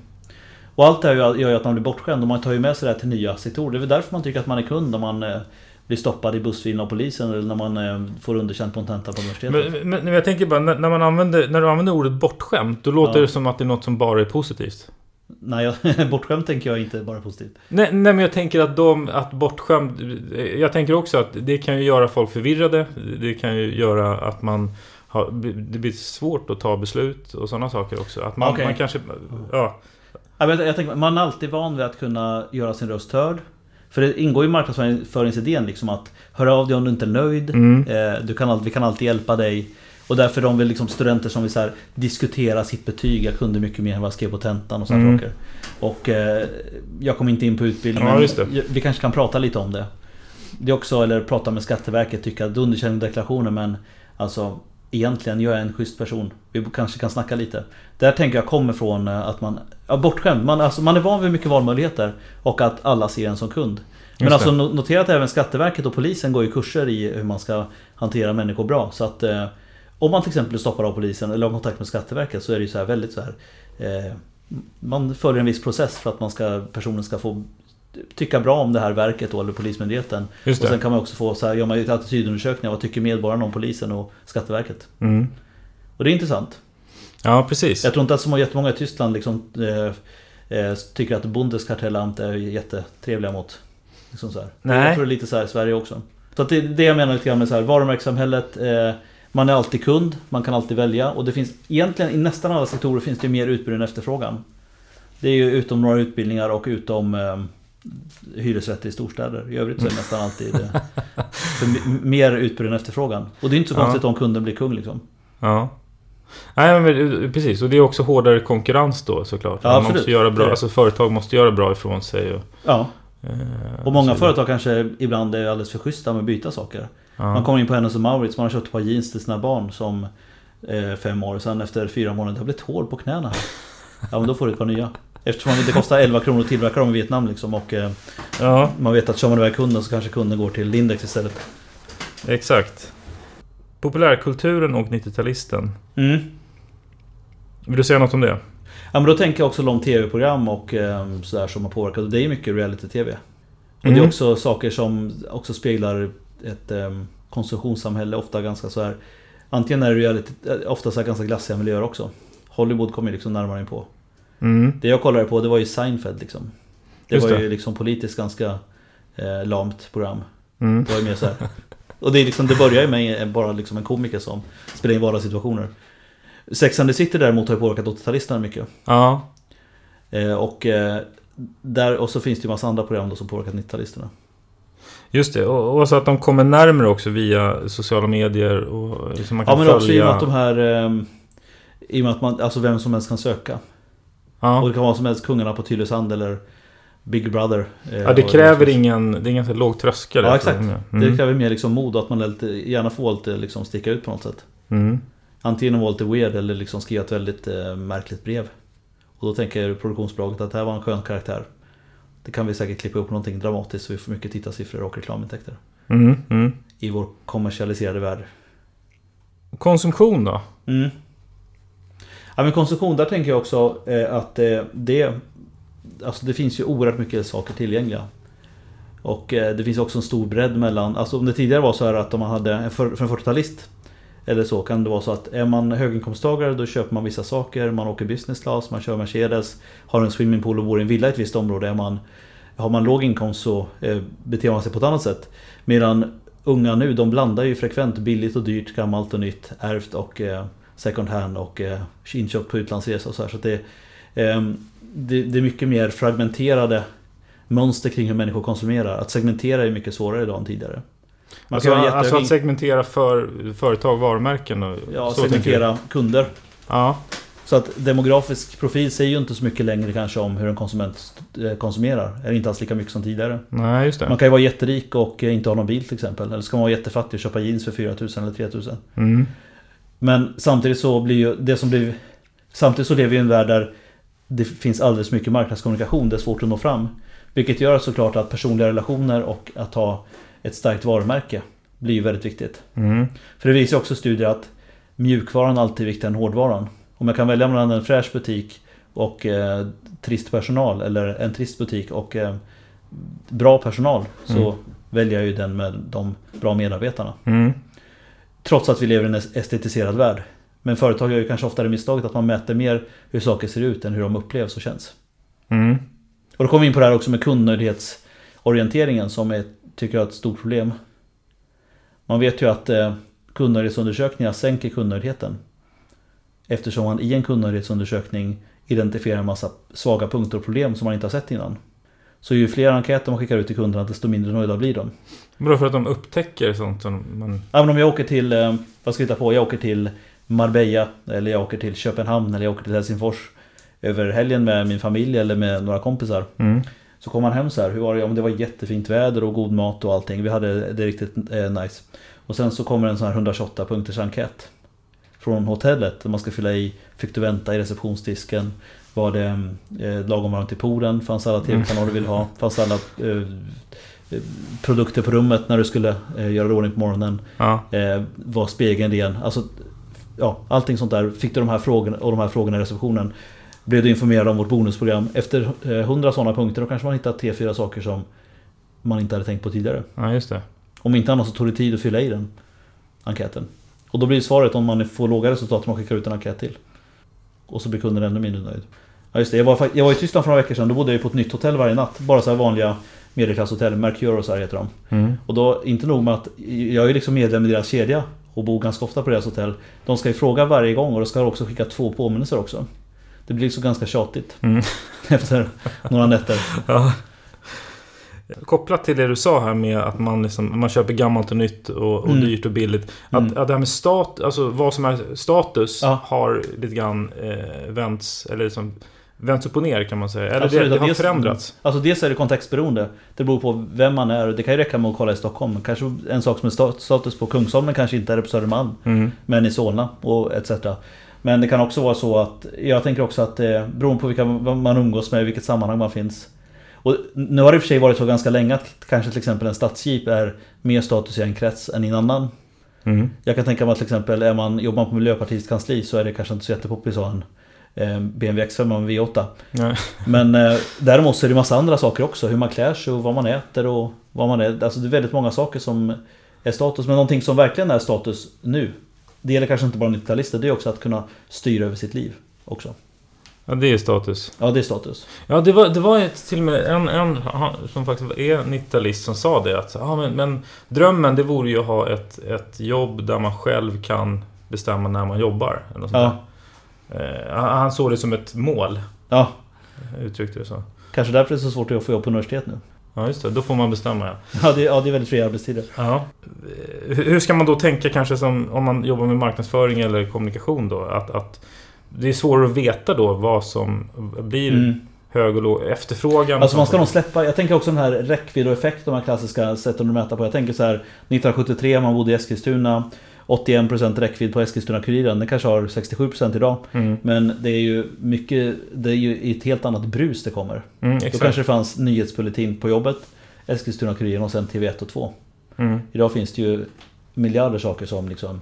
Och allt det här gör ju att man blir bortskämd och man tar ju med sig det här till nya sektorer. Det är väl därför man tycker att man är kund om man blir stoppad i bussfilen av polisen eller när man eh, får underkänt på en tenta på universitetet. Men, men, jag tänker bara, när, man använder, när du använder ordet bortskämt, då låter Ja. det som att det är något som bara är positivt. Nej, jag, bortskämd tänker jag inte bara positivt. Nej, nej men jag tänker att de, att bortskämd... Jag tänker också att det kan ju göra folk förvirrade. Det kan ju göra att man... Har, det blir svårt att ta beslut och sådana saker också. Att man, Okej. man kanske... Ja. Jag tänker, man är alltid van vid att kunna göra sin röst hörd. För det ingår i marknadsföringsidén liksom att höra av dig om du inte är nöjd. Mm. Eh, Du kan vi kan alltid hjälpa dig. Och därför de vill liksom studenter som vill så här, diskutera sitt betyg. Jag kunde mycket mer än vad jag skrev på tentan och sådana Mm. saker. Och eh, jag kom inte in på utbildning. Ja, men. Vi kanske kan prata lite om det. Det är också, eller prata med Skatteverket, tycka att du underkänner deklarationen men alltså Egentligen, jag är en schysst person. Vi kanske kan snacka lite. Där tänker jag kommer från eh, att man... Ja, bortskämd. Man, alltså, man är van vid mycket valmöjligheter. Och att alla ser en som kund. Men alltså notera att även Skatteverket och polisen går ju kurser i hur man ska hantera människor bra. Så att eh, om man till exempel blir stoppad av polisen eller har kontakt med Skatteverket så är det ju så här väldigt så här. Eh, man följer en viss process för att man ska, personen ska få tycka bra om det här verket då, eller Polismyndigheten. Och sen kan man också få så här, gör man ju attitydundersökningar. Vad tycker medborgarna om polisen och Skatteverket? Mm. Och det är intressant. Ja, precis. Jag tror inte att så jättemånga i Tyskland liksom, eh, eh, tycker att Bundeskartellamt är jättetrevliga mot. Liksom så här. Nej. Jag tror det är lite så här i Sverige också. Så att det är det jag menar lite grann med så här, varumärkessamhället. Eh, man är alltid kund, man kan alltid välja. Och det finns egentligen i nästan alla sektorer finns det mer utbud än efterfrågan. Det är ju utom några utbildningar och utom eh, hyresrätter i storstäder. I övrigt så är det nästan alltid eh, för mer utbud än efterfrågan. Och det är inte så Ja. konstigt om kunden blir kung liksom. Ja. Nej men eh, precis, och det är också hårdare konkurrens då såklart. Ja, man måste göra bra, alltså företag måste göra bra ifrån sig. Och, Ja. eh, Och många företag kanske ibland är alldeles för schyssta med att byta saker. Ja. Man kommer in på Hennes och Mauritz, man har köpt ett par jeans till sina barn som eh, fem år. Sen efter fyra månader, det har blivit hål på knäna. Ja men då får du ett par nya. Eftersom det kostar 11 kronor att tillverka dem i Vietnam liksom. Och eh, Ja, man vet att kör man iväg kunden så kanske kunden går till Lindex istället. exakt. Populärkulturen och 90-talisten. Mm. Vill du säga något om det? Ja men då tänker jag också långt tv-program och eh, sådär som har påverkat. Och det är mycket reality-tv. Och det är Mm. också saker som också speglar ett eh, konsumtionssamhälle. Ofta ganska så här. Antingen är det reality, eh, ofta så här ganska glassiga miljöer också. Hollywood kommer ju liksom närmare in på. Mm. Det jag kollade på det var ju Seinfeld liksom. Det Just var det. ju liksom politiskt ganska eh, lamt program. Mm. Det var ju mer så här. Och det, är liksom, det börjar ju med bara liksom en komiker som spelar in vardagssituationer. Sex and the City däremot har ju påverkat 80-talisterna mycket. Ja, Eh, och, eh, där, och så finns det ju massa andra program då som påverkat 90-talisterna. just det. Och, och så att de kommer närmare också via sociala medier. Och liksom man Ja kan men också i och följa... med att de här... Eh, I och med att man, alltså vem som helst kan söka. Och ja. det kan vara som helst kungarna på Tylösand eller Big Brother. eh, ja, det och- kräver ingen... Det är ganska låg tröskel. Ja jag exakt. jag. Det Mm. kräver mer liksom mod och att man lite, gärna får lite liksom sticka ut på något sätt. Mm. Antingen vara lite weird eller liksom skriva ett väldigt eh, märkligt brev. Och då tänker produktionsbolaget att det här var en skön karaktär. Det kan vi säkert klippa upp någonting dramatiskt så vi får mycket tittarsiffror och reklamintäkter. Mm. Mm. I vår kommersialiserade värld. Konsumtion då? Ja, men konsumtion, där tänker jag också eh, att eh, det... Alltså det finns ju oerhört mycket saker tillgängliga. Och eh, det finns också en stor bredd mellan... Alltså om det tidigare var så här att om man hade... en För, för en 40-talist eller så kan det vara så att är man höginkomsttagare då köper man vissa saker. Man åker business class, man kör Mercedes, har en swimmingpool och bor i en villa i ett visst område. Är man, har man låg inkomst så eh, beter man sig på ett annat sätt. Medan unga nu, de blandar ju frekvent billigt och dyrt, gammalt och nytt, ärvt och eh, second hand och eh, inköpt på utlandsresa och så här. Så att det, eh, det, det är mycket mer fragmenterade mönster kring hur människor konsumerar. Att segmentera är mycket svårare idag än tidigare. Man Alltså, kan ha alltså att segmentera för företag, varumärken och Ja, så segmentera kunder. Ja. Så att demografisk profil säger ju inte så mycket längre kanske om hur en konsument eh, konsumerar. Eller inte alls lika mycket som tidigare. Nej, just det. Man kan ju vara jätterik och eh, inte ha någon bil till exempel. Eller ska man vara jättefattig och köpa jeans för 4000 eller 3000. Mm. Men samtidigt så blir ju det som blir... Samtidigt så lever vi i en värld där det finns alldeles mycket marknadskommunikation. Det är svårt att nå fram. Vilket gör såklart att personliga relationer och att ha ett starkt varumärke blir ju väldigt viktigt. Mm. För det visar ju också studier att mjukvaran alltid är viktigare än hårdvaran. Om jag kan välja mellan en fräsch butik och eh, trist personal eller en trist butik och eh, bra personal så Mm. väljer jag ju den med de bra medarbetarna. Mm. Trots att vi lever i en estetiserad värld. Men företag gör ju kanske oftare misstaget att man mäter mer hur saker ser ut än hur de upplevs och känns. Mm. Och då kommer vi in på det här också med kundnöjdhetsorienteringen som jag tycker jag är ett stort problem. Man vet ju att eh, kundnöjdhetsundersökningar sänker kundnöjdheten. Eftersom man i en kundnöjdhetsundersökning identifierar en massa svaga punkter och problem som man inte har sett innan. Så ju fler enkäter man skickar ut till kunderna desto mindre nöjda blir de. Vadå för att de upptäcker sånt som man... Även om jag åker till, eh, vad ska jag hitta på? Jag åker till Marbella eller jag åker till Köpenhamn eller jag åker till Helsingfors över helgen med min familj eller med några kompisar. Mm. Så kom man hem så här, hur var det? Ja, men det var jättefint väder och god mat och allting. Vi hade det riktigt eh, nice. Och sen så kommer en sån här 128 punkters enkät. Från hotellet där man ska fylla i, fick du vänta i receptionsdisken? Var det eh, lagom varmt i poolen? Fanns alla tv-kanaler du vill ha? Fanns alla eh, eh, produkter på rummet när du skulle eh, göra ordning på morgonen? Ja. Eh, var spegeln ren? Alltså, ja, allting sånt där. Fick du de här frågorna och de här frågorna i receptionen? Blev du informerad om vårt bonusprogram? Efter eh, 100 sådana punkter då kanske man hittar 3-4 saker som man inte hade tänkt på tidigare. Ja, just det. Om inte annat så tog det tid att fylla i den enkäten. Och då blir svaret om man får låga resultat man skickar ut en enkät till. Och så blir kunden ännu mindre nöjd. Ja just det, jag var, jag var i Tyskland för några veckor sedan. Då bodde jag på ett nytt hotell varje natt. Bara så här vanliga medelklasshotell. Mercure så här heter de. Mm. Och då, inte nog med att jag är liksom medlem i deras kedja och bor ganska ofta på deras hotell. De ska ju fråga varje gång och då ska de också skicka två påminnelser också. Det blir liksom ganska tjatigt. Mm. Efter några nätter. Ja. Kopplat till det du sa här med att man, liksom, man köper gammalt och nytt och, och Mm. dyrt och billigt. Att, Mm. att det här med stat, alltså vad som är status Ja. har lite grann eh, vänts, eller liksom, vänts upp och ner kan man säga. Eller Absolut, det, det har dels- förändrats. Alltså dels är det kontextberoende. Det beror på vem man är. Det kan ju räcka med att kolla i Stockholm. Kanske en sak som är sta- status på Kungsholmen kanske inte är det på Södermalm. Mm. Men i Solna och etc. Men det kan också vara så att Jag tänker också att eh, beroende på vilka man umgås med, i vilket sammanhang man finns. Och nu har det i och för sig varit så ganska länge att kanske till exempel en stadsjeep är mer status i en krets än i en annan. Mm. Jag kan tänka mig att till exempel är man, jobbar man på Miljöpartiets kansli så är det kanske inte så jättepoppis att ha en BMW X5 och en V8. Nej. Men eh, däremot så är det massa andra saker också. Hur man klär sig och vad man äter och vad man är. Alltså det är väldigt många saker som är status. Men någonting som verkligen är status nu. Det gäller kanske inte bara 90-talister. Det är också att kunna styra över sitt liv också. Ja, det är status. Ja, det är status. Ja, det var, det var ett, till och med en, en som faktiskt är 90-talist som sa det. Att ja, men, men drömmen det vore ju att ha ett, ett jobb där man själv kan bestämma när man jobbar. Eller något Ja. Eh, han såg det som ett mål. Ja. Uttryckte det så. Kanske därför är det så svårt att få jobb på universitet nu. Ja, just det. Då får man bestämma. Ja. Ja, det, ja, det är väldigt fria arbetstider. Ja. Hur hur ska man då tänka kanske som om man jobbar med marknadsföring eller kommunikation då? Att, att det är svårare att veta då vad som blir Mm. hög och låg efterfrågan. Alltså man ska nog släppa, jag tänker också den här räckvidd och effekt, de här klassiska sätten att mäta på. Jag tänker så här 1973, man bodde i Eskilstuna 81% räckvidd på Eskilstuna-Kuriren. Den kanske har 67% idag. Mm. Men det är ju mycket, det är ju ett helt annat brus det kommer. Mm, Då kanske det fanns nyhetsbulletin på jobbet, Eskilstuna-Kuriren och sen TV1 och 2. Mm. Idag finns det ju miljarder saker som liksom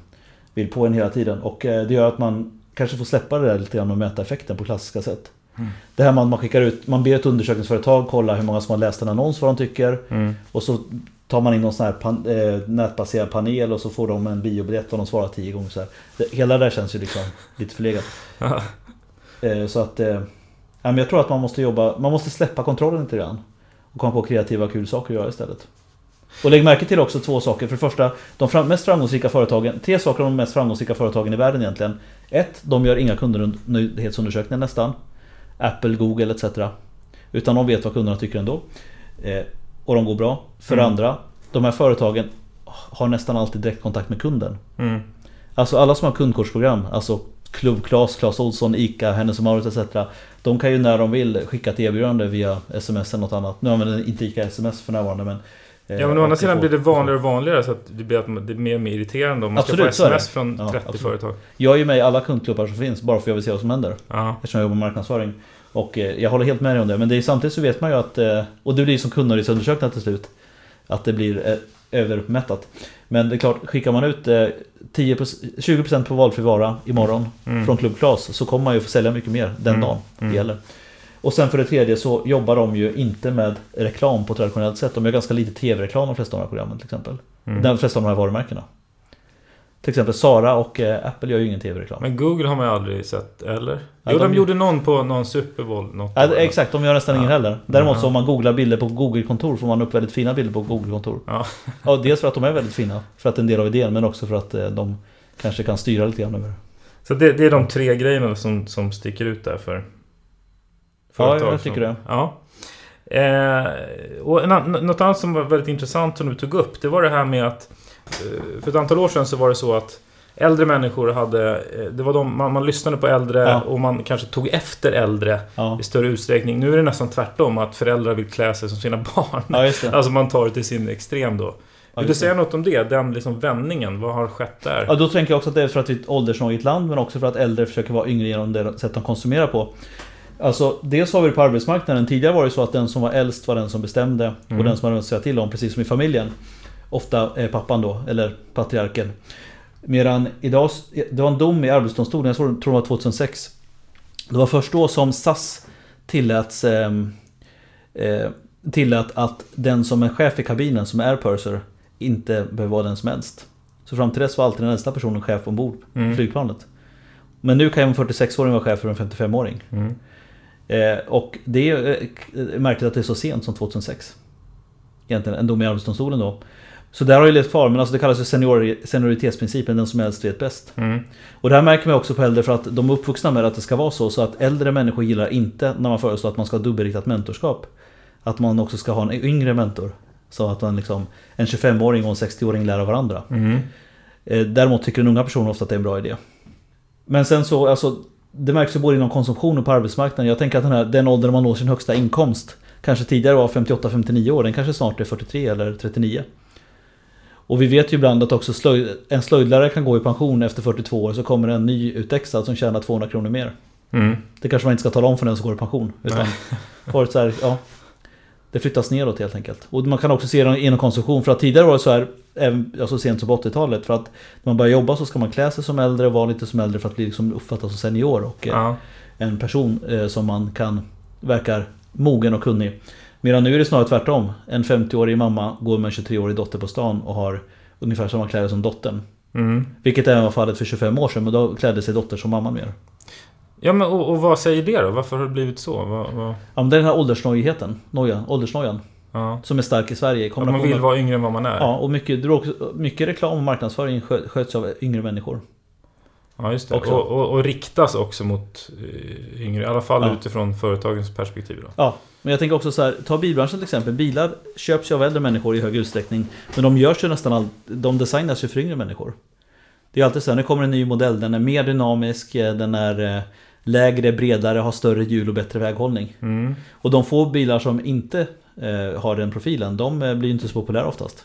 vill på en hela tiden. Och eh, det gör att man kanske får släppa det där lite grann och mäta effekten på klassiska sätt. Mm. Det här man, man skickar ut, man ber ett undersökningsföretag kolla hur många som har läst en annons, vad de tycker. Mm. Och så tar man in någon sån här pan, eh, nätbaserad panel och så får de en biobiljett och de svarar tio gånger så här. Det, hela det där känns ju liksom lite förlegat. Eh, så att... Eh, jag tror att man måste jobba, man måste släppa kontrollen lite grann. Och komma på kreativa kul saker att göra istället. Och lägg märke till också två saker. För det första, de mest framgångsrika företagen, tre saker om de mest framgångsrika företagen i världen egentligen. Ett, de gör inga kundnöjdhetsundersökningar nästan. Apple, Google etc. Utan de vet vad kunderna tycker ändå. Eh, och de går bra. För det Mm. andra, de här företagen har nästan alltid direktkontakt med kunden. Mm. Alltså alla som har kundkortsprogram, alltså Club Clas, Clas Ohlson, ICA, Hennes & Mauritz etc. De kan ju när de vill skicka ett erbjudande via sms eller något annat. Nu använder inte ICA sms för närvarande men... eh, Ja men å andra och sidan blir det vanligare och vanligare så att det blir, att det är mer och mer irriterande om man Absolut, ska få sms från Ja, 30 absolut. företag. Jag är ju med i alla kundklubbar som finns bara för att jag vill se vad som händer. Ja. Eftersom jag jobbar med marknadsföring. Och eh, jag håller helt med dig om det. Men det är, samtidigt så vet man ju att... eh, Och det blir som kundnöjdhetsundersökningar till slut. Att det blir eh, övermättat. Men det är klart, skickar man ut eh, 10 20% på valfri vara imorgon Mm. från Club Clas så kommer man ju få sälja mycket mer den Mm. dagen Mm. det gäller. Och sen för det tredje så jobbar de ju inte med reklam på traditionellt sätt. De gör ganska lite tv-reklam de flesta av de här programmen till exempel. Mm. De flesta av de här varumärkena. Till exempel Sara och eh, Apple gör ju ingen tv-reklam. Men Google har man ju aldrig sett, eller? Ja, jo, de- de, gjorde någon på någon Super Bowl. Något Ja, exakt, de gör nästan ingen Ja. heller. Däremot Ja. så om man googlar bilder på Google-kontor får man upp väldigt fina bilder på Google-kontor. Ja. Ja, dels för att de är väldigt fina, för att det är en del av idén, men också för att eh, de kanske kan styra lite grann över Så det, det är de tre grejerna som, som sticker ut där för Ja, företag jag tycker som, det. Ja. Eh, och en, något annat som var väldigt intressant som du tog upp, det var det här med att eh, för ett antal år sedan så var det så att Äldre människor hade, eh, det var de, man, man lyssnade på äldre Ja. och man kanske tog efter äldre Ja. i större utsträckning. Nu är det nästan tvärtom, att föräldrar vill klä sig som sina barn. Ja. Alltså man tar det till sin extrem då. Ja, Vill du säga något om det? Den liksom vändningen, vad har skett där? Ja, då tänker jag också att det är för att vi är ett åldersnojigt land, men också för att äldre försöker vara yngre genom det sätt de konsumerar på. Alltså, dels har vi det på arbetsmarknaden. Tidigare var det så att den som var äldst var den som bestämde Mm. och den som hade något att säga till om, precis som i familjen. Ofta eh, pappan då, eller patriarken. Medan idag, det var en dom i Arbetsdomstolen, jag tror det var 2006. Det var först då som SAS tilläts ehm, eh, tillät att den som är chef i kabinen, som är purser, inte behöver vara den som är äldst. Så fram till dess var alltid den äldsta personen chef ombord på Mm. flygplanet. Men nu kan ju en 46-åring vara chef för en 55-åring. Mm. Eh, och det är eh, märkligt att det är så sent som 2006. Egentligen, en dom i Arbetsdomstolen då. Så där har ju levt kvar, men alltså det kallas ju senior, senioritetsprincipen, den som äldst vet bäst. Mm. Och det här märker man också på äldre för att de är uppvuxna med att det ska vara så. Så att äldre människor gillar inte när man föreslår att man ska ha dubbelriktat mentorskap. Att man också ska ha en yngre mentor. Så att man liksom, en 25-åring och en 60-åring lär av varandra. Mm. Eh, Däremot tycker den unga personen ofta att det är en bra idé. Men sen så, alltså Det märks ju både inom konsumtion och på arbetsmarknaden. Jag tänker att den, här, den ålder man når sin högsta inkomst Kanske tidigare var 58-59 år, den kanske snart är 43 eller 39. Och vi vet ju ibland att också slöjd, en slöjdlärare kan gå i pension efter 42 år så kommer en ny utexad som tjänar 200 kronor mer. Mm. Det kanske man inte ska tala om för den som går i pension. Utan så här, ja, det flyttas neråt helt enkelt. Och man kan också se det inom konsumtion. För att tidigare var det så här, även så alltså sent som på 80-talet. För att när man börjar jobba så ska man klä sig som äldre och vara lite som äldre för att bli liksom uppfattad som senior. Och eh, Ja. en person eh, som man kan verkar mogen och kunnig. Medan nu är det snarare tvärtom. En 50-årig mamma går med en 23-årig dotter på stan och har ungefär samma kläder som dottern. Mm. Vilket även var fallet för 25 år sedan, men då klädde sig dotter som mamman mer. Ja men och, och vad säger det då? Varför har det blivit så? Vad, vad... Ja, men det är den här åldersnojigheten, nojan, åldersnojan. Ja. Som är stark i Sverige. Att man vill vara yngre än vad man är? Ja, och mycket, mycket reklam och marknadsföring skö- sköts av yngre människor. Ja, just det. Och, och, och riktas också mot eh, yngre, i alla fall Ja. utifrån företagens perspektiv. Då. Ja, men jag tänker också så här, ta bilbranschen till exempel. Bilar köps ju av äldre människor i hög utsträckning. Men de görs ju nästan all, de designas ju för yngre människor. Det är alltid så här, nu kommer en ny modell, den är mer dynamisk, eh, den är eh, lägre, bredare, har större hjul och bättre väghållning. Mm. Och de få bilar som inte eh, har den profilen, de eh, blir inte så populära oftast.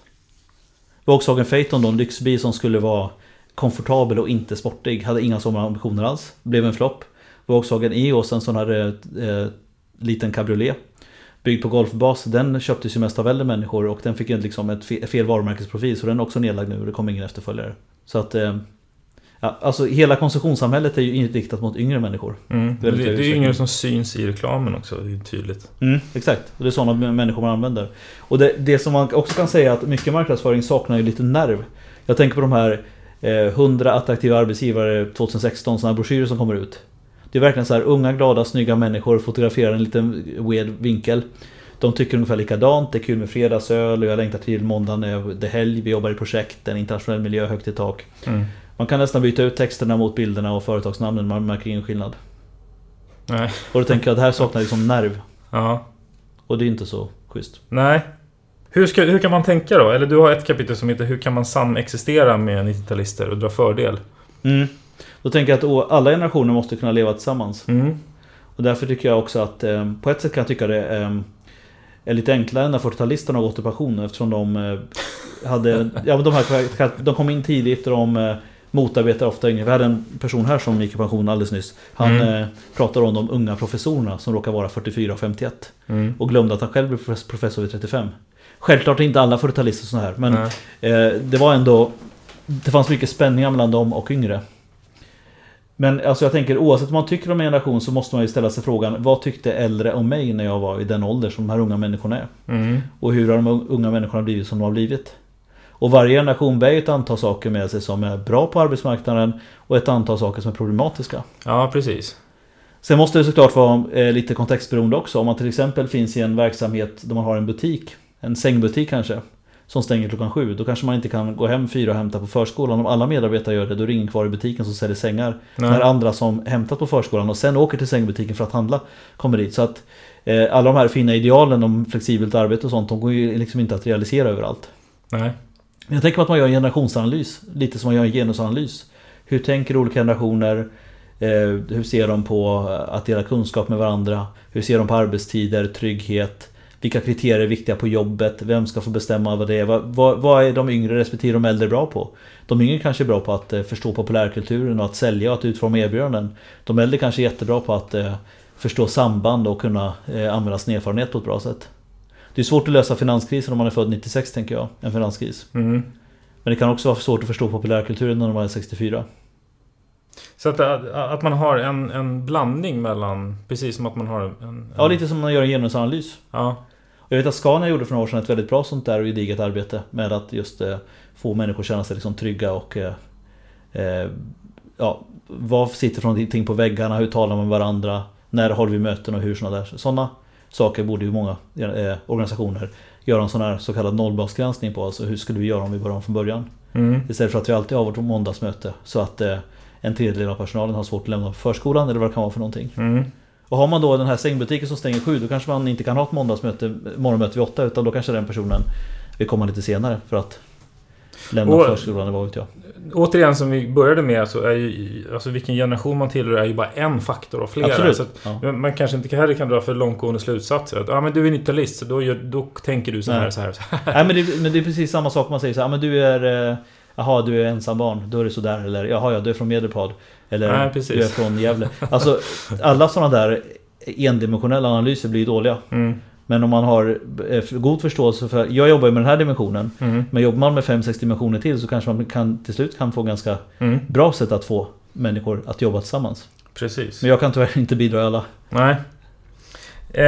Volkswagen Phaeton då, en lyxbil som skulle vara komfortabel och inte sportig, hade inga sådana ambitioner alls. Blev en flopp. Volkswagen EOS, en sån här eh, eh, liten cabriolet. Byggd på golfbas, den köptes ju mest av äldre människor och den fick ju liksom ett fe- fel varumärkesprofil så den är också nedlagd nu och det kommer ingen efterföljare. Så att... Eh, Ja, alltså hela konsumtionssamhället är ju inriktat mot yngre människor. Mm. Det, Väldigt det, hög är yngre som syns i reklamen också, det är tydligt. Mm, exakt, och det är sådana människor man använder. Och det, det som man också kan säga är att mycket marknadsföring saknar ju lite nerv. Jag tänker på de här eh, 100 attraktiva arbetsgivare 2016, sådana här broschyrer som kommer ut. Det är verkligen så här unga, glada, snygga människor fotograferar en liten weird vinkel. De tycker ungefär likadant, det är kul med fredagsöl och jag längtar till måndagen, det är helg, vi jobbar i projekt, en internationell miljö högt i tak. Mm. Man kan nästan byta ut texterna mot bilderna och företagsnamnen, man märker ingen skillnad. Nej. Och då tänker jag att det här saknar liksom nerv. Ja. Och det är inte så schysst. Nej. Hur, ska, hur kan man tänka då? Eller du har ett kapitel som heter Hur kan man samexistera med 90-talister och dra fördel? Mm. Då tänker jag att å- alla generationer måste kunna leva tillsammans. Mm. Och därför tycker jag också att eh, på ett sätt kan jag tycka det eh, är lite enklare när 40-talisterna har gått i pension eftersom de eh, hade... Ja men de, här, de kom in tidigt och de eh, motarbetar ofta yngre. Vi hade en person här som gick i pension alldeles nyss. Han Mm. eh, pratar om de unga professorerna som råkar vara 44 och 51. Mm. Och glömde att han själv blev profes- professor vid 35. Självklart är inte alla 40-talister så här men eh, det var ändå... Det fanns mycket spänningar mellan dem och yngre. Men alltså jag tänker oavsett vad man tycker om en generation så måste man ju ställa sig frågan Vad tyckte äldre om mig när jag var i den ålder som de här unga människorna är? Mm. Och hur har de unga människorna blivit som de har blivit? Och varje generation bär ju ett antal saker med sig som är bra på arbetsmarknaden och ett antal saker som är problematiska. Ja, precis. Sen måste det såklart vara eh, lite kontextberoende också. Om man till exempel finns i en verksamhet där man har en butik, en sängbutik kanske, som stänger klockan sju. Då kanske man inte kan gå hem fyra och hämta på förskolan. Om alla medarbetare gör det, då är det ingen kvar i butiken som säljer sängar. Nej. När andra som hämtat på förskolan och sen åker till sängbutiken för att handla kommer dit. Så att eh, alla de här fina idealen om flexibelt arbete och sånt, de går ju liksom inte att realisera överallt. Nej. Jag tänker på att man gör en generationsanalys. Lite som man gör en genusanalys. Hur tänker olika generationer? Eh, hur ser de på att dela kunskap med varandra? Hur ser de på arbetstider, trygghet? Vilka kriterier är viktiga på jobbet? Vem ska få bestämma vad det är? Vad, vad, vad är de yngre respektive de äldre bra på? De yngre kanske är bra på att eh, förstå populärkulturen och att sälja och att utforma erbjudanden. De äldre kanske är jättebra på att eh, förstå samband och kunna använda sin erfarenhet på ett bra sätt. Det är svårt att lösa finanskrisen om man är född 96 tänker jag. En finanskris. Mm. Men det kan också vara svårt att förstå populärkulturen när man är 64. Så att, att, man har en, en blandning mellan... Precis som att man har en... en Ja, lite som man gör en genusanalys. Ja. Jag vet att Scania gjorde för några år sedan ett väldigt bra sånt där och gediget arbete med att just eh, få människor att känna sig liksom trygga och eh, eh, ja, vad sitter för någonting på väggarna, hur talar man med varandra, när håller vi möten och hur sådana där. Sådana saker borde ju många eh, organisationer göra en sån här så kallad nollbasgranskning på. Alltså hur skulle vi göra om vi börjar om från början? Mm. Istället för att vi alltid har vårt måndagsmöte så att eh, en tredjedel av personalen har svårt att lämna förskolan eller vad det kan vara för någonting. Mm. Och har man då den här sängbutiken som stänger sju då kanske man inte kan ha ett måndagsmöte, morgonmöte vid åtta utan då kanske den personen vill komma lite senare för att lämna Och- förskolan vad vet jag. Återigen som vi började med så är ju... Alltså vilken generation man tillhör är ju bara en faktor av flera. Absolut. Så att, Ja. Man kanske inte heller kan dra för långtgående slutsatser. Att ah, men du är 90-talist så då, gör, då tänker du så här, så här, så här. Nej men det, men det är precis samma sak man säger så här, men du är eh, Jaha du är ensam barn, då är det sådär eller jaha ja du är från Medelpad Eller Nej, du är från Gävle Alltså alla sådana där endimensionella analyser blir dåliga Mm. Men om man har eh, god förståelse för Jag jobbar ju med den här dimensionen Mm. Men jobbar man med 5-6 dimensioner till så kanske man kan, till slut kan få ganska Mm. bra sätt att få människor att jobba tillsammans Precis. Men jag kan tyvärr inte bidra i alla Nej. Eh,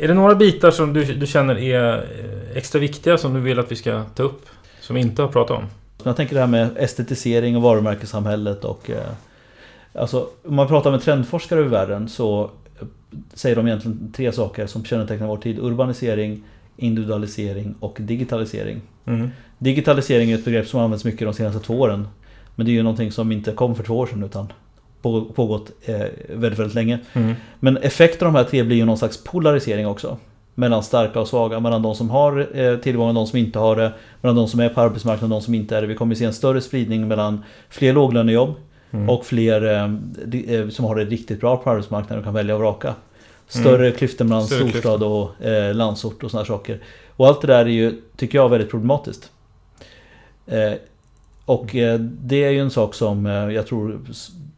är det några bitar som du, du känner är eh, extra viktiga som du vill att vi ska ta upp? Som vi inte har pratat om? Jag tänker det här med estetisering och varumärkessamhället och eh, Alltså om man pratar med trendforskare över världen så Säger de egentligen tre saker som kännetecknar vår tid. Urbanisering, individualisering och digitalisering. Mm. Digitalisering är ett begrepp som används mycket de senaste två åren. Men det är ju någonting som inte kom för två år sedan utan på- pågått eh, väldigt, väldigt länge. Mm. Men effekten av de här tre blir ju någon slags polarisering också. Mellan starka och svaga, mellan de som har eh, tillgång och de som inte har det. Mellan de som är på arbetsmarknaden och de som inte är det. Vi kommer se en större spridning mellan fler låglönejobb Mm. och fler eh, eh, som har det riktigt bra på arbetsmarknaden och kan välja och vraka. Större Mm. klyftor mellan Större storstad och eh, landsort och sådana saker. Och allt det där är ju, tycker jag, väldigt problematiskt. Eh, och eh, det är ju en sak som eh, jag tror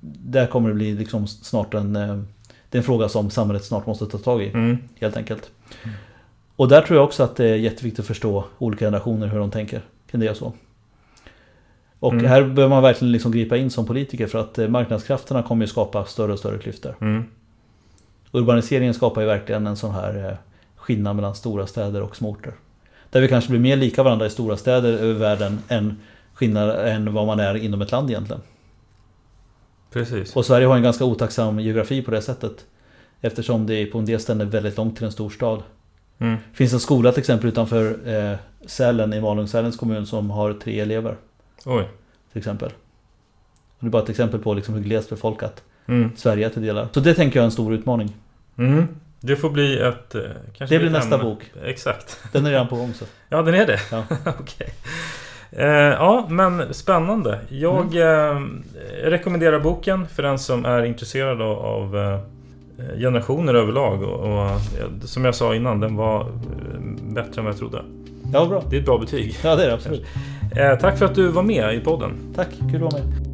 Där kommer det bli liksom snart en eh, Det är en fråga som samhället snart måste ta tag i Mm. Helt enkelt Och där tror jag också att det är jätteviktigt att förstå olika generationer hur de tänker kring det och så Och Mm. här behöver man verkligen liksom gripa in som politiker för att eh, marknadskrafterna kommer ju skapa större och större klyftor. Mm. Urbaniseringen skapar ju verkligen en sån här eh, skillnad mellan stora städer och småorter. Där vi kanske blir mer lika varandra i stora städer över världen än skillnad än vad man är inom ett land egentligen. Precis. Och Sverige har en ganska otacksam geografi på det sättet. Eftersom det på en del ställen är väldigt långt till en stor stad. Mm. Det finns en skola till exempel utanför eh, Sälen i Malung-Sälens kommun som har tre elever. Oj. Till exempel. Och det är bara ett exempel på liksom hur glest befolkat Mm. Sverige är till delar. Så det tänker jag är en stor utmaning. Mm. Det får bli ett... eh, Kanske Det blir nästa ämne. bok. Exakt. Den är redan på gång så. Ja, den är det? Ja. Okej. Eh, ja, men spännande. Jag eh, rekommenderar boken för den som är intresserad av, av eh, generationer överlag. Och, och eh, som jag sa innan, den var eh, bättre än vad jag trodde. Ja, bra. Det är ett bra betyg. Ja, det är det absolut. Eh, tack för att du var med i podden. Tack, kul att vara med.